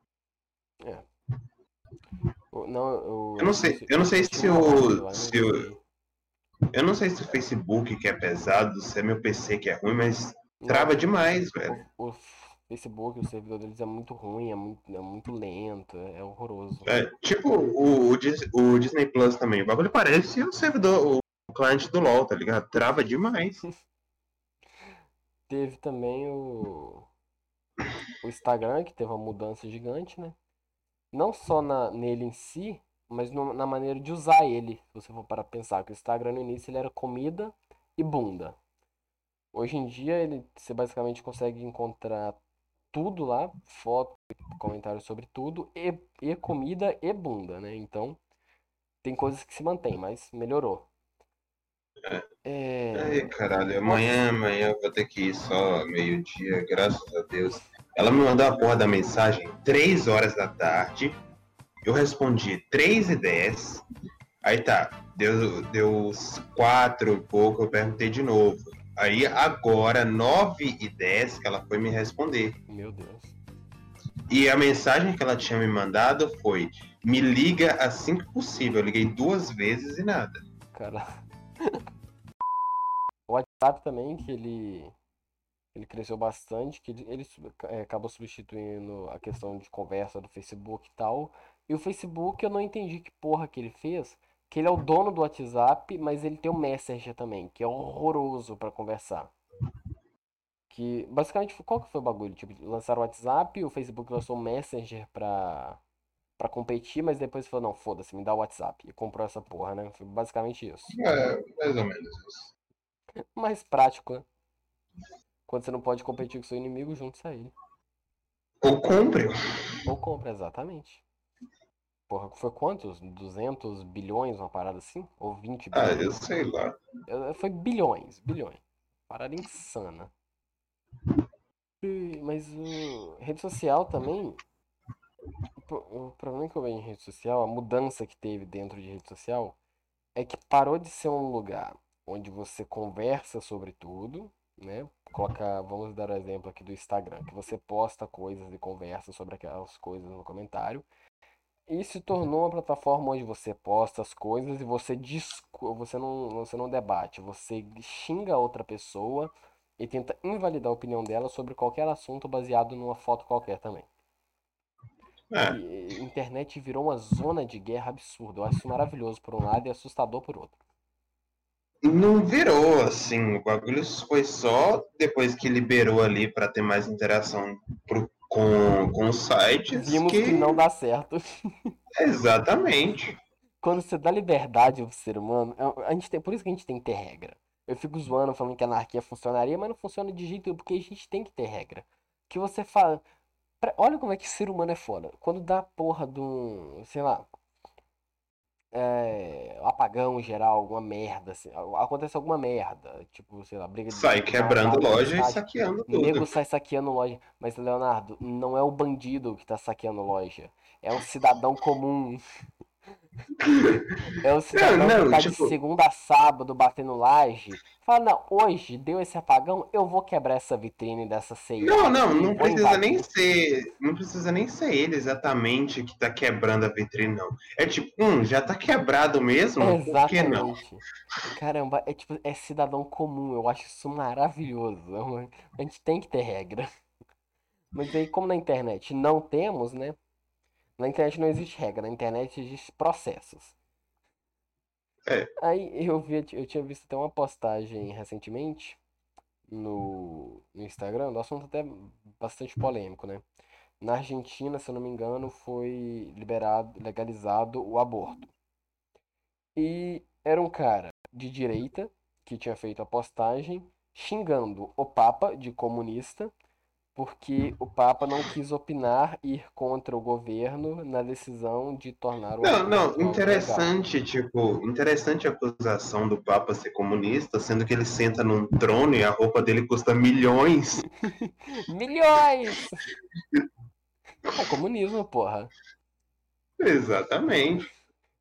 O- Não, eu, Eu não sei, eu não sei se o- não se o-. Eu não sei se o Facebook que é pesado, se é meu PC que é ruim, mas Não, trava demais, velho. O, o Facebook, o servidor deles é muito ruim, é muito, é muito lento, é, horroroso. É, tipo o, o, o Disney Plus também. O bagulho parece o servidor, o cliente do LoL, tá ligado? Trava demais. *laughs* Teve também o, o Instagram, que teve uma mudança gigante, né? Não só na, nele em si, mas no- na maneira de usar ele. Se você for para pensar que o Instagram no início ele era comida e bunda. Hoje em dia ele, você basicamente consegue encontrar tudo lá, foto, comentários sobre tudo, e, e comida e bunda, né? Então tem coisas que se mantêm, mas melhorou. É, Ai, caralho, amanhã, amanhã eu vou ter que ir só meio-dia, graças a Deus. Ela me mandou a porra da mensagem 3 horas da tarde. Eu respondi 3 e 10. Aí tá, deu, deu 4 e pouco, eu perguntei de novo. Aí agora, 9 e 10, que ela foi me responder. meu Deus. E a mensagem que ela tinha me mandado foi: me liga assim que possível. Eu liguei duas vezes e nada. Cara. *laughs* O WhatsApp também, que ele, ele cresceu bastante, que ele, ele é, acabou substituindo a questão de conversa do Facebook e tal. E o Facebook eu não entendi que porra que ele fez, que ele é o dono do WhatsApp, mas ele tem o Messenger também, que é horroroso pra conversar. Que basicamente qual que foi o bagulho? Tipo, lançaram o WhatsApp, o Facebook lançou o Messenger pra, pra competir, mas depois falou, não, foda-se, me dá o WhatsApp. E comprou essa porra, né? Foi basicamente isso. É, mais ou menos isso. mais prático, né? Quando você não pode competir com seu inimigo, junte-se a ele. Ou compre. Ou compra, exatamente. Porra, foi quantos? 200 bilhões, uma parada assim? Ou 20 Ah, bilhões? eu sei lá. Foi bilhões, bilhões. Parada insana. Mas o rede social também. o pro- O problema que eu vejo em rede social, a mudança que teve dentro de rede social, é que parou de ser um lugar onde você conversa sobre tudo, né? Colocar, vamos dar o exemplo aqui do Instagram, que você posta coisas e conversa sobre aquelas coisas no comentário. E se tornou uma plataforma onde você posta as coisas e você discu você não, você não debate, você xinga outra pessoa e tenta invalidar a opinião dela sobre qualquer assunto baseado numa foto qualquer também. É. E, a internet virou uma zona de guerra absurda. Eu acho isso maravilhoso por um lado e assustador por outro. Não virou, assim, o bagulho foi só depois que liberou ali para ter mais interação pro, com, com sites. Vimos que... que não dá certo. *laughs* Exatamente. Quando você dá liberdade ao ser humano, é, a gente tem, por isso que a gente tem que ter regra. Eu fico zoando falando que a anarquia funcionaria, mas não funciona de jeito nenhum, porque a gente tem que ter regra. Que você fala. Olha como é que ser humano é foda. Quando dá a porra do. sei lá. É, apagão geral, alguma merda, assim, acontece alguma merda, tipo, sei lá, briga de. Sai quebrando loja e saqueando tudo. O nego sai saqueando loja. Mas, Leonardo, não é o bandido que tá saqueando loja. É um cidadão comum. É o cidadão não, não, que tá tipo... de segunda a sábado batendo laje. Fala, não, hoje deu esse apagão, eu vou quebrar essa vitrine dessa ceia. Não, não, não precisa nem ser. Não precisa nem ser ele exatamente que tá quebrando a vitrine, não. É tipo, hum, já tá quebrado mesmo? Exatamente. Por que não? Caramba, é tipo, é cidadão comum, eu acho isso maravilhoso. É a gente tem que ter regra. Mas aí, como na internet não temos, né? Na internet não existe regra, na internet existe processos. É. Aí eu vi, eu tinha visto até uma postagem recentemente no, no Instagram, do assunto até bastante polêmico, né? Na Argentina, se eu não me engano, foi liberado, legalizado o aborto. E era um cara de direita que tinha feito a postagem xingando o Papa de comunista porque o Papa não quis opinar ir contra o governo na decisão de tornar o Não, não, interessante, legal. tipo, interessante a acusação do Papa ser comunista, sendo que ele senta num trono e a roupa dele custa milhões. *laughs* milhões! É comunismo, porra. Exatamente.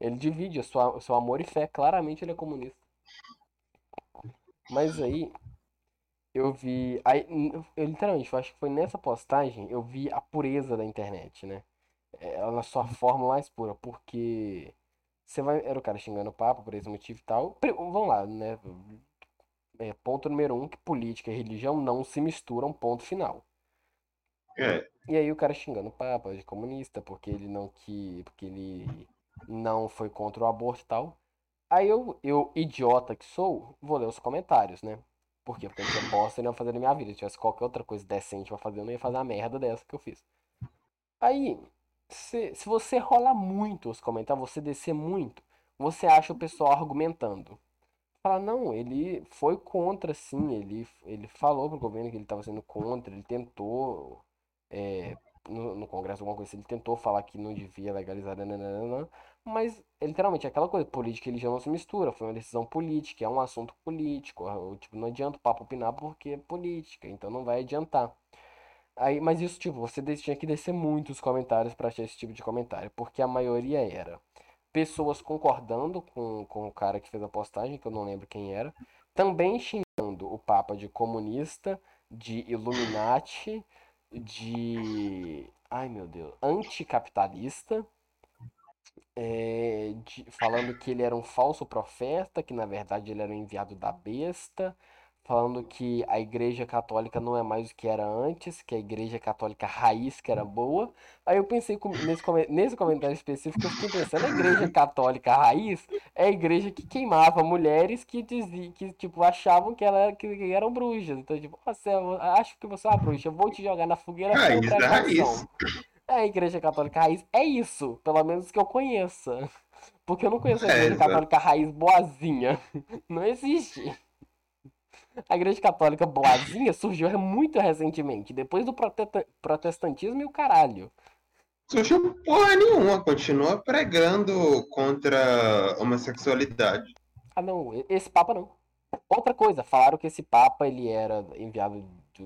Ele divide o seu amor e fé, claramente ele é comunista. Mas aí, eu vi. Aí, eu literalmente, eu acho que foi nessa postagem eu vi a pureza da internet, né? É, ela na sua forma mais pura, porque você vai. Era o cara xingando o Papa por esse motivo e tal. Vamos lá, né? É, ponto número um, que política e religião não se misturam, ponto final. É. E aí o cara xingando o Papa de comunista, porque ele não que. porque ele não foi contra o aborto e tal. Aí eu, eu, idiota que sou, vou ler os comentários, né? Por quê? Porque eu tinha bosta e não ia fazer na minha vida. Se tivesse qualquer outra coisa decente pra fazer, eu não ia fazer a merda dessa que eu fiz. Aí, se, se você rolar muito os comentários, você descer muito, você acha o pessoal argumentando. Fala, não, ele foi contra, sim, ele, ele falou pro governo que ele estava sendo contra, ele tentou é, no, no, Congresso alguma coisa, assim, ele tentou falar que não devia legalizar, nananana, mas literalmente aquela coisa, política e religião não se mistura, foi uma decisão política, é um assunto político, tipo, não adianta o papo opinar porque é política, então não vai adiantar. Aí, mas isso, tipo, você tinha que descer muitos comentários para achar esse tipo de comentário, porque a maioria era pessoas concordando com, com o cara que fez a postagem, que eu não lembro quem era, também xingando o Papa de comunista, de Illuminati, de. Ai meu Deus. Anticapitalista. É, de, falando que ele era um falso profeta, que na verdade ele era um enviado da besta falando que a igreja católica não é mais o que era antes, que a igreja católica raiz que era boa. Aí eu pensei nesse, nesse comentário específico, eu fiquei pensando, a igreja católica raiz é a igreja que queimava mulheres que dizia, que tipo achavam que, ela, que eram bruxas. Então, tipo, você, acho que você é uma bruxa, eu vou te jogar na fogueira raiz a raiz. É a igreja católica raiz, é isso, pelo menos que eu conheça. Porque eu não conheço a é, igreja é, católica raiz boazinha. *laughs* Não existe. A Igreja Católica boazinha surgiu muito recentemente, depois do protestantismo e o caralho. Surgiu porra nenhuma, continua pregando contra a homossexualidade. Ah não, esse Papa não. Outra coisa, falaram que esse Papa ele era enviado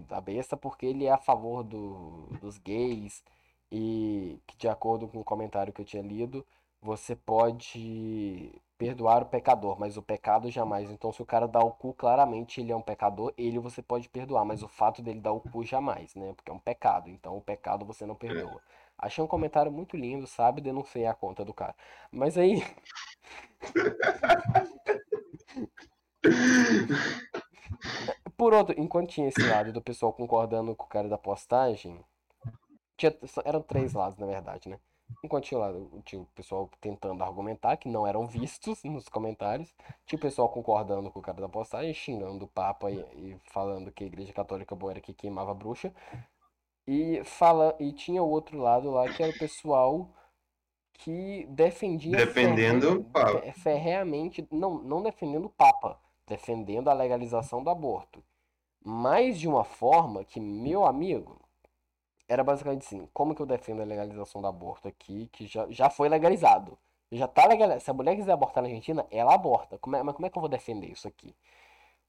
da besta porque ele é a favor do, dos gays e que de acordo com o comentário que eu tinha lido, você pode perdoar o pecador, mas o pecado jamais. Então, se o cara dá o cu, claramente ele é um pecador, ele você pode perdoar, mas o fato dele dar o cu jamais, né? Porque é um pecado. Então, o pecado você não perdoa. Achei um comentário muito lindo, sabe? Denunciei a conta do cara. Mas aí. *laughs* Por outro, enquanto tinha esse lado do pessoal concordando com o cara da postagem, Tinha, eram três lados, na verdade, né? Enquanto tinha lá, tinha o pessoal tentando argumentar, que não eram vistos *laughs* nos comentários. Tinha o pessoal concordando com o cara da postagem, xingando o Papa e, e falando que a Igreja Católica boa era que queimava a bruxa. E, fala, e tinha o outro lado lá, que era o pessoal que defendia Defendendo o Papa. ferre- ferreamente, não, não defendendo o Papa, defendendo a legalização do aborto. Mas de uma forma que, meu amigo, era basicamente assim, como que eu defendo a legalização do aborto aqui, que já, já foi legalizado. Já tá legalizado. Se a mulher quiser abortar na Argentina, ela aborta. Como é, mas como é que eu vou defender isso aqui?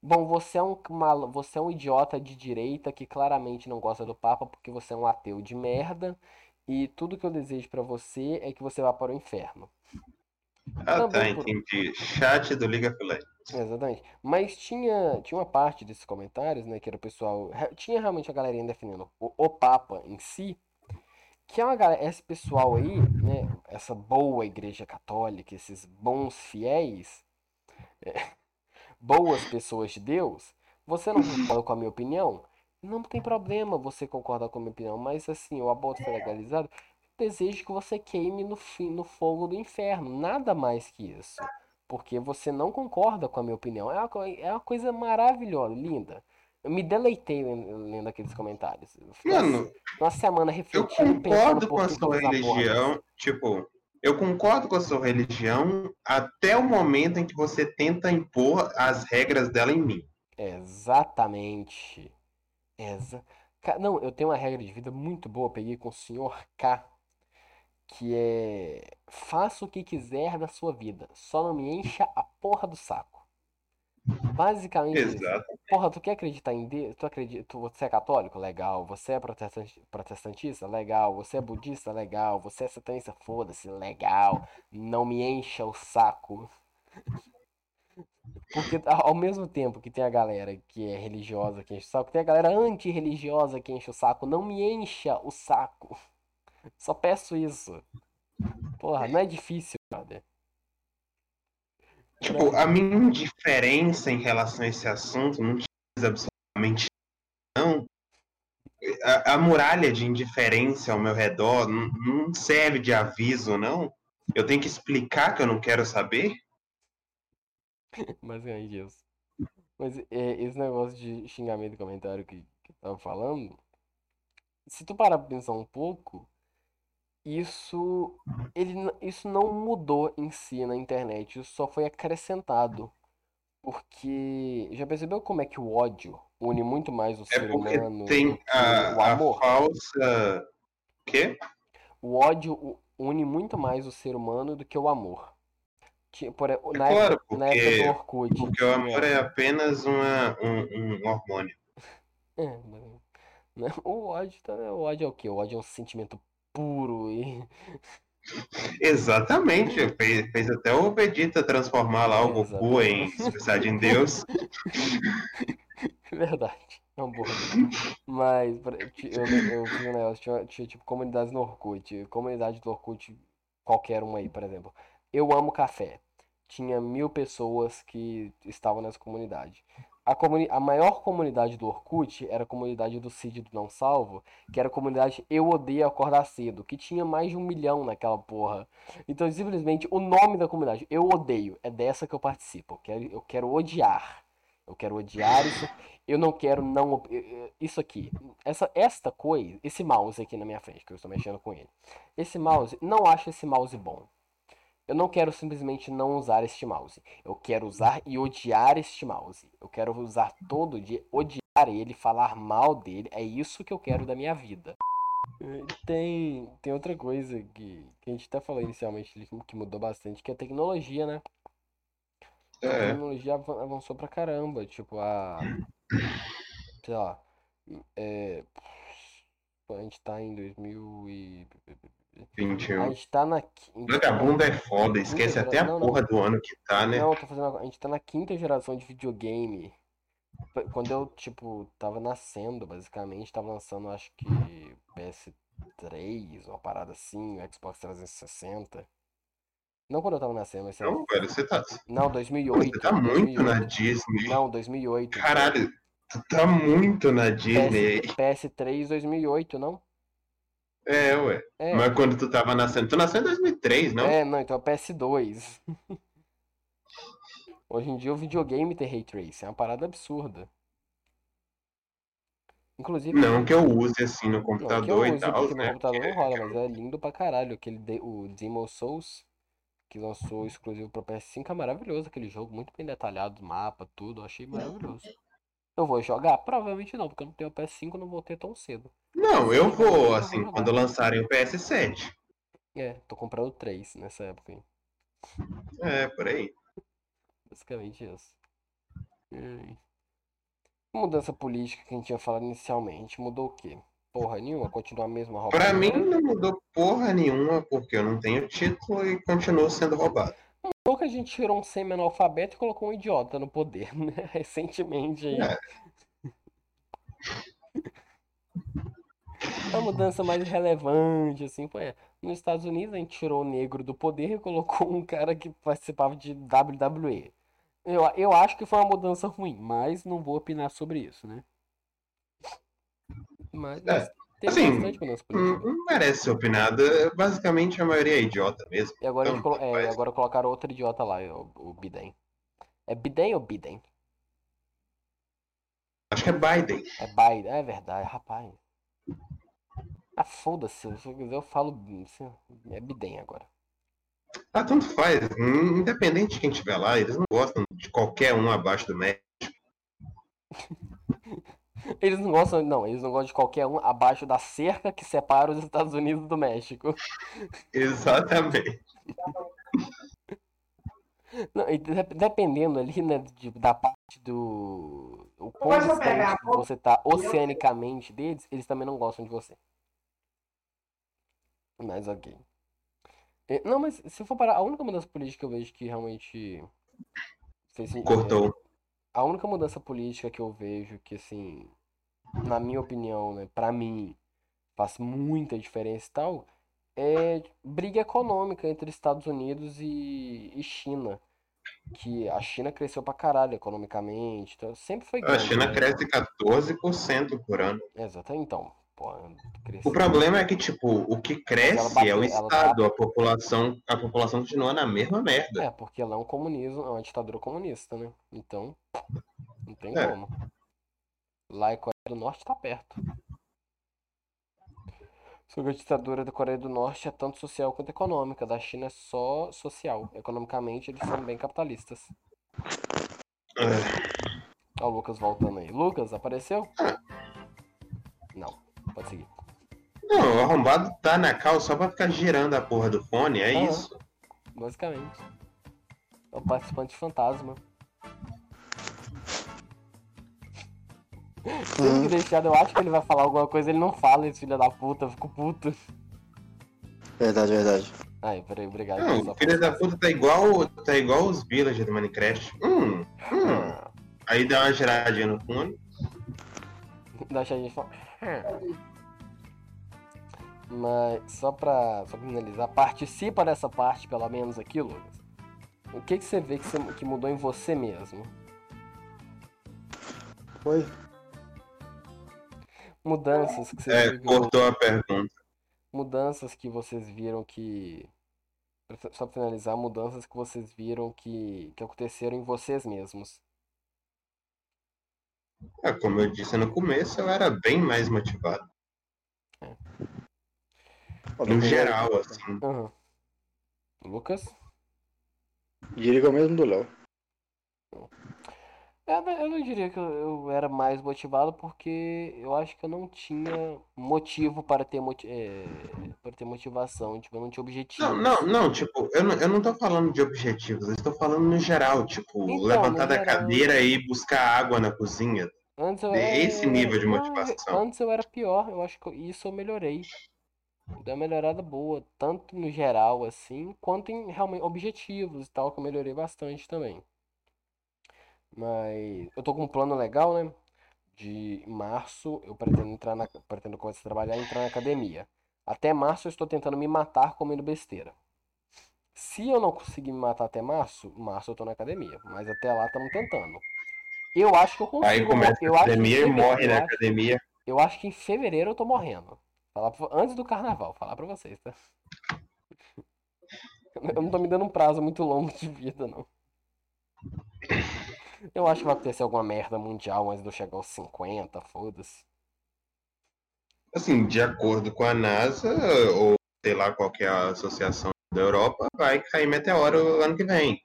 Bom, você é um mal, você é um idiota de direita que claramente não gosta do Papa porque você é um ateu de merda e tudo que eu desejo pra você é que você vá para o inferno. Ah, tá, Também por- entendi. Chat do Liga Legends. Exatamente. Mas tinha, tinha uma parte desses comentários, né, que era o pessoal. Tinha realmente a galerinha defendendo o, o Papa em si, que é uma galera, esse pessoal aí, né, essa boa igreja católica, esses bons fiéis, é, *laughs* boas pessoas de Deus, você não concorda com a minha opinião? Não tem problema você concordar com a minha opinião, mas assim, o aborto foi legalizado, desejo que você queime no, fi- no fogo do inferno, nada mais que isso. Porque você não concorda com a minha opinião. É uma, é uma coisa maravilhosa, linda. Eu me deleitei lendo, aqueles comentários. Eu Mano, uma semana eu refletindo, pensando concordo com a sua eu porra religião. Tipo, eu concordo com a sua religião até o momento em que você tenta impor as regras dela em mim. Exatamente. Exa... Não, eu tenho uma regra de vida muito boa, peguei com o senhor K, que é faça o que quiser da sua vida, só não me encha a porra do saco. Basicamente isso. Exato. Porra, tu quer acreditar em Deus? Tu acredita, tu- você é católico? Legal. Você é protestanti- protestantista? Legal. Você é budista? Legal. Você é satanista? Foda-se, legal. Não me encha o saco. Porque ao mesmo tempo que tem a galera que é religiosa que enche o saco, tem a galera antirreligiosa que enche o saco. Não me encha o saco. Só peço isso. Porra, não é difícil, brother. Tipo, a minha indiferença em relação a esse assunto não diz absolutamente não. A, a muralha de indiferença ao meu redor não, não serve de aviso, não. Eu tenho que explicar que eu não quero saber? *laughs* Basicamente isso. Mas é, esse negócio de xingamento e comentário que, que eu tava falando, se tu parar pra pensar um pouco, isso, ele, isso não mudou em si na internet, isso só foi acrescentado. Porque já percebeu como é que o ódio une muito mais o É ser porque humano tem que o a, a amor? falsa. Quê? O ódio une muito mais o ser humano do que o amor. Por, na claro, época, na época do porque- Orkut, Porque o amor é apenas uma, um, um hormônio. *laughs* É, né? O ódio, tá, o ódio é o quê? O ódio é um sentimento puro e. Exatamente. *laughs* Fez, fez até o Vegeta transformar lá o Goku em. Super Saiyajin Deus. Verdade. É um burro. Mas eu, eu fiz um negócio, tinha, tinha tipo comunidades no Orkut. Comunidade do Orkut, qualquer uma aí, por exemplo. Eu amo café. Tinha mil pessoas que estavam nessa comunidade. A, comuni a maior comunidade do Orkut era a comunidade do Cid do Não Salvo, que era a comunidade Eu Odeio Acordar Cedo, que tinha mais de um milhão naquela porra. Então, simplesmente, o nome da comunidade, Eu Odeio, é dessa que eu participo. Eu quero, eu quero odiar. Eu quero odiar isso. Eu não quero não. Isso aqui. Essa, esta coisa. Esse mouse aqui na minha frente, que eu estou mexendo com ele. Esse mouse. Não acho esse mouse bom. Eu não quero simplesmente não usar este mouse. Eu quero usar e odiar este mouse. Eu quero usar todo dia, odiar ele, falar mal dele. É isso que eu quero da minha vida. Tem, tem outra coisa que, que a gente até falou inicialmente que mudou bastante, que é a tecnologia, né? A É. tecnologia avan- avançou pra caramba. Tipo, a. Sei lá. É, a gente tá em 2000 e. A 21. gente tá na. qui- a gente tá na- Vagabundo é foda, esquece até a Não, não. porra do ano que tá, né? Não, tô fazendo. A gente tá na quinta geração de videogame. Quando eu, tipo, tava nascendo, basicamente, tava lançando, acho que PS3, uma parada assim, o Xbox 360. Não quando eu tava nascendo, mas. Não, velho, você tá, Não, 2008. você tá muito na 2008. Disney. Não, 2008. Caralho, tu tá muito na Disney. PS, PS3 2008, não? É, ué. É, Mas quando tu tava nascendo. Tu nasceu em 2003, não? é, não, então é PS2. *laughs* Hoje em dia o videogame tem Ray Tracing, é uma parada absurda. Inclusive, Não que eu use assim no Não, que eu computador e uso tal, porque no né? computador não roda, mas é lindo pra caralho. Aquele de- o Demon Souls, que lançou exclusivo pra PS5, é maravilhoso aquele jogo, muito bem detalhado, mapa, tudo, achei maravilhoso. Eu vou jogar? Provavelmente não, porque eu não tenho PS5, eu não vou ter tão cedo. Não, eu vou, assim, quando lançarem o PS7. É, tô comprando 3 nessa época aí. É, por aí. Basicamente isso. Mudança política que a gente tinha falado inicialmente, mudou o quê? Porra nenhuma, continua a mesma roupa. Pra mim não mudou porra nenhuma, porque eu não tenho título e continuo sendo roubado. Pouco a gente tirou um semi-analfabeto e colocou um idiota no poder, *laughs* né? Recentemente aí. É. *laughs* A mudança mais relevante, assim, foi. Nos Estados Unidos a gente tirou o negro do poder e colocou um cara que participava de WWE. Eu, eu acho que foi uma mudança ruim, mas não vou opinar sobre isso, né? Mas, mas teve assim, bastante mudança Não, política. não merece ser opinada. Basicamente a maioria é idiota mesmo. E agora, Então, colo- é, agora colocaram outro idiota lá, o, o Biden. É Biden ou Biden? Acho que é Biden. É Biden, é verdade, rapaz. Ah, foda-se, se eu quiser eu falo. assim, É Biden agora. Ah, tanto faz. Independente de quem estiver lá, eles não gostam de qualquer um abaixo do médico. *laughs* Eles não gostam, não, eles não gostam de qualquer um abaixo da cerca que separa os Estados Unidos do México. *laughs* Exatamente. *laughs* Não, de- dependendo ali, né, de- da parte do. O quão distante você tá oceanicamente deles, eles também não gostam de você. Mas ok. É, Não, mas se for parar, a única mudança política que eu vejo que realmente fez sen- Cortou. A única mudança política que eu vejo que, assim, na minha opinião, né, pra mim, faz muita diferença e tal, é briga econômica entre Estados Unidos e, e China. Que a China cresceu pra caralho economicamente, então sempre foi A grande, China né? cresce 14% por ano. Exatamente, então, pô, O problema é que, tipo, o que cresce bateu- é o Estado, a população, a população continua na mesma merda. É, porque ela é um comunismo, é uma ditadura comunista, né? Então, não tem É. como. Lá em Coreia do Norte tá perto. Só que a ditadura da Coreia do Norte é tanto social quanto econômica. Da China é só social. Economicamente, eles são bem capitalistas. É. Ó, o Lucas voltando aí. Lucas, apareceu? Não, pode seguir. Não, o arrombado tá na cal só pra ficar girando a porra do fone, é isso. Basicamente. É o participante fantasma. Se ele que deixar, eu acho que ele vai falar alguma coisa, ele não fala, esse filho da puta, eu fico puto. Verdade, verdade. Ai, peraí, obrigado. Não, o filho da puta tá igual, tá igual os villagers do Minecraft. Hum, hum. Ah, Aí dá uma giradinha no fone. Deixa a gente falar. Hum. Mas só pra, só pra finalizar, participa dessa parte, pelo menos aqui, Lucas. O que, que você vê que, você- que mudou em você mesmo? Foi. Mudanças que você É, viu. cortou a pergunta. Mudanças que vocês viram que. Só pra finalizar, mudanças que vocês viram que, que aconteceram em vocês mesmos. É, como eu disse no começo, eu era bem mais motivado. No geral, assim. Aham. Lucas? Diria que é o mesmo do Léo. Eu não, eu não diria que eu, eu era mais motivado porque eu acho que eu não tinha motivo para ter, moti é, para ter motivação, tipo, eu não tinha objetivo. Não, não, não, tipo, eu não, eu não tô falando de objetivos, eu estou falando no geral, tipo, Então, levantar no da geral. cadeira e buscar água na cozinha. Antes eu Esse nível de não, motivação. Antes eu era pior, eu acho que isso eu melhorei. Deu uma melhorada boa, tanto no geral assim, quanto em realmente objetivos e tal, que eu melhorei bastante também. Mas eu tô com um plano legal, né? De março eu pretendo entrar na, pretendo começar a trabalhar e entrar na academia. Até março eu estou tentando me matar comendo besteira. Se eu não conseguir me matar até março, março eu tô na academia, mas até lá estamos tentando. Eu acho que eu consigo. Aí começa eu a academia e morre na academia. eu acho que em fevereiro eu tô morrendo. Falar pra- antes do carnaval, falar pra vocês, tá? *laughs* Eu não tô me dando um prazo muito longo de vida, não. Eu acho que vai acontecer alguma merda mundial antes de eu chegar aos 50, foda-se. Assim, de acordo com a NASA, ou sei lá qual que é associação da Europa, vai cair meteoro ano que vem.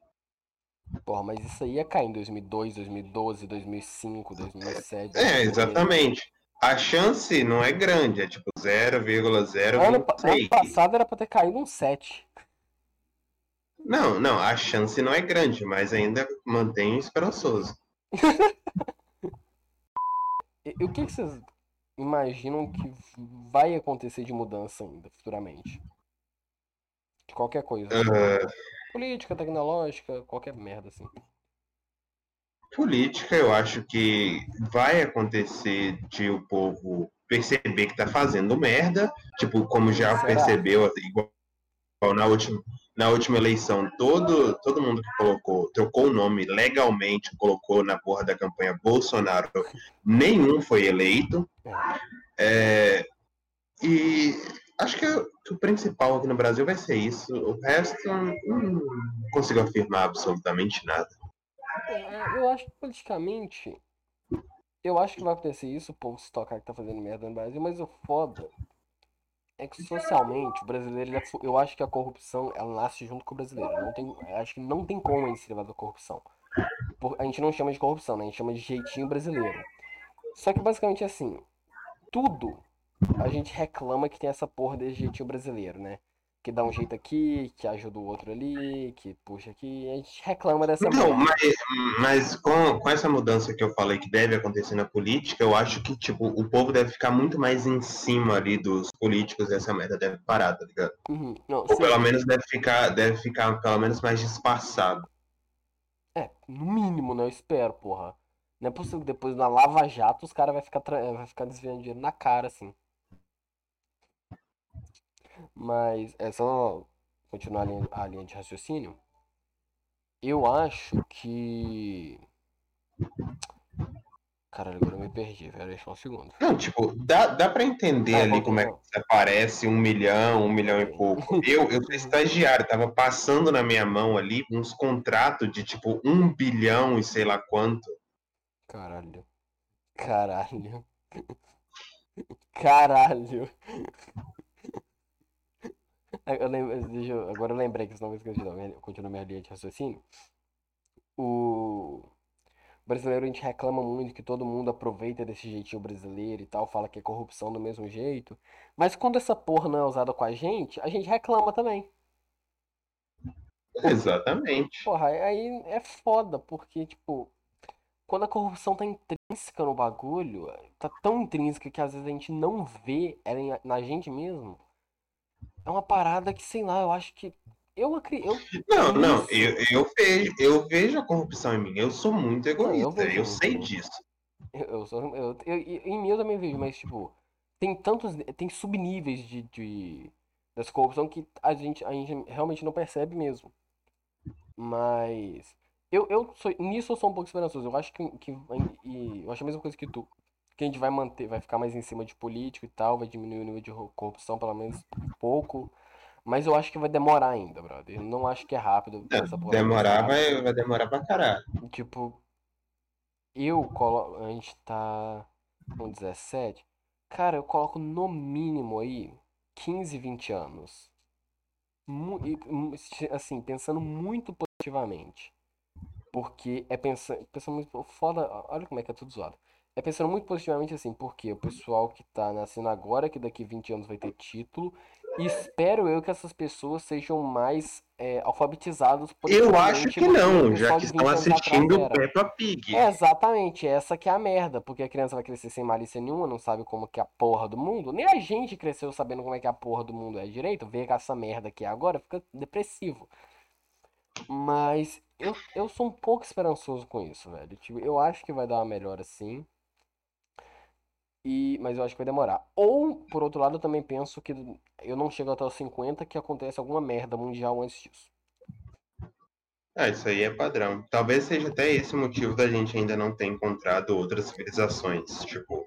Porra, mas isso aí ia cair em 2002, 2012, 2005, 2007. É, exatamente. A chance não é grande, é tipo Ano, pa- ano 0,026. passado era pra ter caído um 7. Não, não, a chance não é grande, mas ainda mantém esperançoso. *laughs* E, o que, que vocês imaginam que vai acontecer de mudança ainda, futuramente? De qualquer coisa. Ah, Política, tecnológica, qualquer merda, assim. política, eu acho que vai acontecer de o povo perceber que tá fazendo merda, tipo, como já Será? percebeu, igual na última, na última eleição, todo, todo mundo que colocou, trocou o nome legalmente, colocou na porra da campanha Bolsonaro, nenhum foi eleito. É, e acho que, o principal aqui no Brasil vai ser isso. O resto, hum, não consigo afirmar absolutamente nada. É, Eu acho que politicamente. Eu acho que vai acontecer isso, o povo se tocar que tá fazendo merda no Brasil, mas o foda é que socialmente o brasileiro, é eu acho que a corrupção ela nasce junto com o brasileiro. Não tem, eu acho que não tem como a gente se livrar da corrupção. Por- a gente não chama de corrupção, né? A gente chama de jeitinho brasileiro. Só que basicamente assim, tudo a gente reclama que tem essa porra desse jeitinho brasileiro, né? Que dá um jeito aqui, que ajuda o outro ali, que puxa aqui. A gente reclama dessa Não, mas, mas com, com essa mudança que eu falei que deve acontecer na política, eu acho que, tipo, o povo deve ficar muito mais em cima ali dos políticos e essa merda deve parar, tá ligado? Uhum, não, Ou sim. pelo menos deve ficar, deve ficar pelo menos mais disfarçado. É, no mínimo, né? Eu espero, porra. Não é possível que depois na Lava Jato os caras vai ficar, tra- vai ficar desviando dinheiro na cara, assim. Mas é só continuar a linha, a linha de raciocínio. Eu acho que. Caralho, agora eu me perdi, velho. Deixa um segundo. Não, tipo, dá, dá pra entender Ah, ali como é que não. você aparece um milhão, um milhão e pouco. *laughs* Eu, eu sou estagiário, tava passando na minha mão ali uns contratos de, tipo, um bilhão e sei lá quanto. Caralho. Caralho. *laughs* Caralho. Eu lembro, agora eu lembrei que senão eu vou esquecer, não, eu continuo minha linha de raciocínio. O brasileiro a gente reclama muito que todo mundo aproveita desse jeitinho brasileiro e tal, fala que é corrupção do mesmo jeito. Mas quando essa porra não é usada com a gente, a gente reclama também. Exatamente. Porra, aí é foda, porque, tipo, quando a corrupção tá intrínseca no bagulho, tá tão intrínseca que às vezes a gente não vê ela na gente mesmo. É uma parada que, sei lá, eu acho que. Eu acredito. Não, não, eu, eu, vejo, eu vejo a corrupção em mim. Eu sou muito eu egoísta, vejo eu muito sei disso. Eu, eu sou. Eu, eu- em mim eu também vejo, mas, tipo, tem tantos. Tem subníveis de, de, dessa corrupção que a gente, a gente realmente não percebe mesmo. Mas. Eu, eu sou, nisso eu sou um pouco esperançoso. Eu acho que, que eu acho a mesma coisa que tu. Que a gente vai manter, vai ficar mais em cima de político e tal, vai diminuir o nível de corrupção pelo menos um pouco. Mas eu acho que vai demorar ainda, brother. Eu não acho que é rápido Não, essa porra Demorar vai, vai demorar pra caralho. Tipo, eu coloco. A gente tá com 17. Cara, eu coloco no mínimo aí 15, 20 anos. Assim, pensando muito positivamente. Porque é pensando, pensando muito. Foda, olha como é que é tudo zoado. É pensando muito positivamente assim, porque o pessoal que tá nascendo agora, que daqui 20 anos vai ter título, espero eu que essas pessoas sejam mais é, alfabetizadas Eu acho que que não, já que de 20 estão assistindo. Peppa Pig. É, exatamente, essa que é a merda, porque a criança vai crescer sem malícia nenhuma, não sabe como que é a porra do mundo, nem a gente cresceu sabendo como é que a porra do mundo é direito, vê que essa merda aqui é agora, fica depressivo. Mas eu, eu sou um pouco esperançoso com isso, velho. Tipo, eu acho que vai dar uma melhora sim, e, mas eu acho que vai demorar. Ou, por outro lado, eu também penso que eu não chego até os 50 que acontece alguma merda mundial antes disso. Ah, isso aí é padrão. Talvez seja até esse o motivo da gente ainda não ter encontrado outras civilizações. Tipo,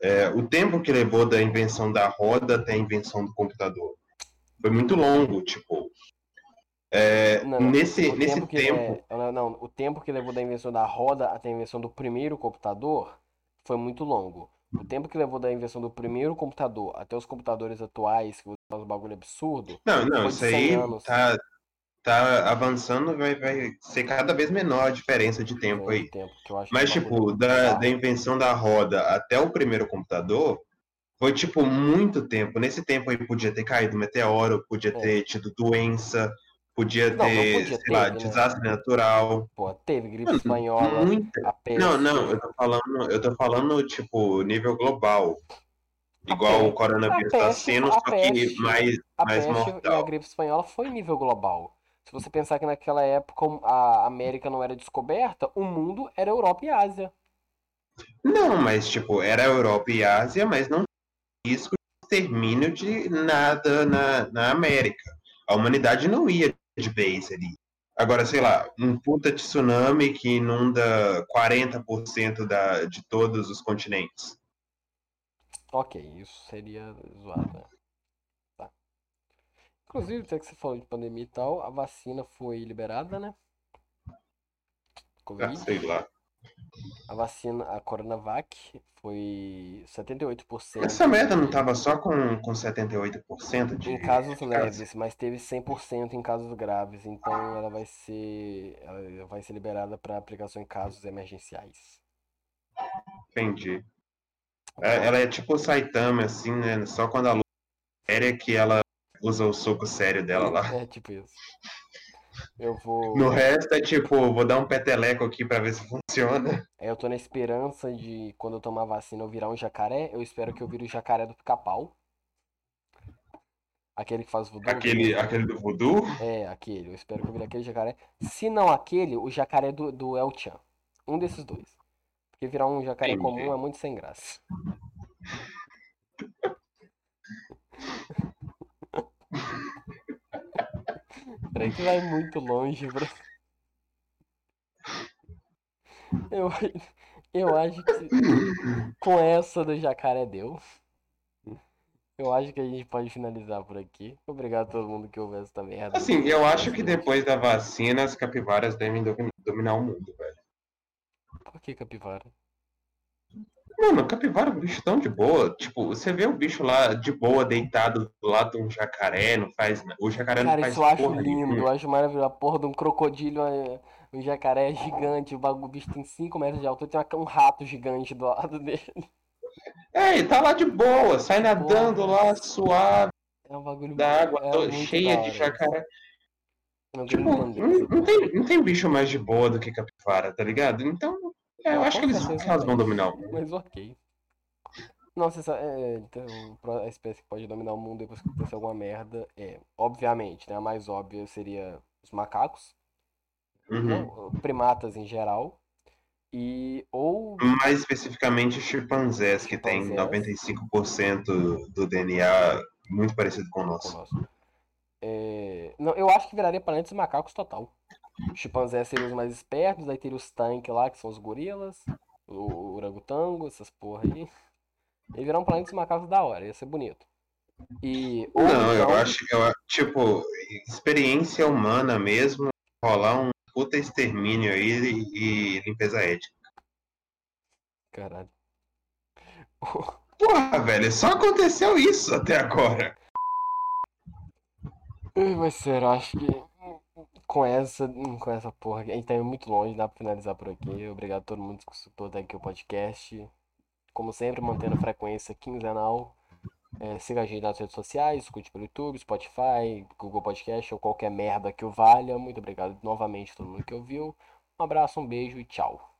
é, o tempo que levou da invenção da roda até a invenção do computador foi muito longo, tipo. é, Não, não, nesse o nesse tempo que tempo, é, não, não, o tempo que levou da invenção da roda até a invenção do primeiro computador foi muito longo. O tempo que levou da invenção do primeiro computador até os computadores atuais, que faz um bagulho absurdo, não, não, isso 100 aí anos. tá, tá avançando, vai, vai ser cada vez menor a diferença de tempo aí. tempo Mas, é tipo, bagulho da, da invenção da roda até o primeiro computador, foi, tipo, muito tempo. Nesse tempo aí podia ter caído meteoro, podia É. ter tido doença, podia Não, não ter, podia, sei lá, né? desastre natural. Pô, teve gripe espanhola, Muita. Não, não, eu tô falando, eu tô falando, tipo, nível global. A Igual o coronavírus tá peste- sendo, só que peste- mais, A mais peste e a mortal. gripe espanhola foi nível global. Se você pensar que naquela época a América não era descoberta, o mundo era Europa e Ásia. Não, mas, tipo, era Europa e Ásia, mas não tinha risco de extermínio de nada na, na América. A humanidade não ia base ali. Agora, sei lá, um puta tsunami que inunda 40% da, de todos os continentes. Ok, isso seria zoado, né? Tá. Inclusive, até que você falou de pandemia e tal, a vacina foi liberada, né? Ah, Covid. sei lá. A vacina, a Coronavac, foi 78% Essa merda não tava só com, com 78% de em casos leves, mas teve 100% em casos graves. Então ela vai ser, ela vai ser liberada para aplicação em casos emergenciais. Entendi. É, Ela é tipo o Saitama, assim, né? Só quando a luz é séria que ela usa o soco sério dela lá. É tipo isso. Eu vou. No resto é tipo, vou dar um peteleco aqui pra ver se funciona. É, Eu tô na esperança de quando eu tomar vacina eu virar um jacaré. Eu espero que eu vire o jacaré do pica-pau. Aquele que faz voodoo. Aquele, aquele do voodoo. É, aquele. Eu espero que eu vire aquele jacaré. Se não aquele, o jacaré do, do El Chan. Um desses dois. Porque virar um jacaré Entendi. comum é muito sem graça. *laughs* Peraí que vai muito longe, bro. Eu, eu acho que com essa do jacaré deu. Eu acho que a gente pode finalizar por aqui. Obrigado a todo mundo que ouviu essa merda. Assim, eu acho que depois da vacina, as capivaras devem domi- dominar o mundo, velho. Por que capivara? Mano, capivara é um bicho tão de boa. Tipo, você vê o bicho lá de boa, deitado do lado de um jacaré, não faz. O jacaré Cara, não faz isso eu acho lindo, eu acho maravilhoso. A porra de um crocodilo, é, um jacaré gigante, o bagulho o bicho tem 5 metros de altura, tem um rato gigante do lado *laughs* dele. É, e tá lá de boa, sai nadando lá, suave, É um bagulho da água é toda cheia de jacaré. Tipo, não, não tem, não tem bicho mais de boa do que capivara, tá ligado? Então, é, eu Não, acho que eles, elas vão dominar o mundo. Mas ok. Você sabe, é, então, a espécie que pode dominar o mundo depois que acontecer alguma merda é, obviamente, né, a mais óbvia seria os macacos, Uhum. não, primatas em geral, e ou Mais especificamente chimpanzés, que tem Chimpanzés. 95% do DNA muito parecido com o com o nosso. nosso. É, não, eu acho que viraria planeta dos macacos total. Os chimpanzés seriam os mais espertos, aí teria os tanques lá, que são os gorilas, o orangotango, essas porra aí. E virar um planeta dos macacos da hora, ia ser bonito. E, Não, eu então- acho que, eu, tipo, experiência humana mesmo, rolar um puta extermínio aí e, e limpeza étnica. Caralho. Porra, velho, só aconteceu isso até agora. Mas será? Acho que com essa, com essa porra, a gente tá indo muito longe, dá pra finalizar por aqui. Obrigado a todo mundo que escutou até aqui o podcast. Como sempre, mantendo a frequência quinzenal. É, siga a gente nas redes sociais, escute pelo YouTube, Spotify, Google Podcast ou qualquer merda que o valha. Muito obrigado novamente a todo mundo que ouviu. Um abraço, um beijo e tchau.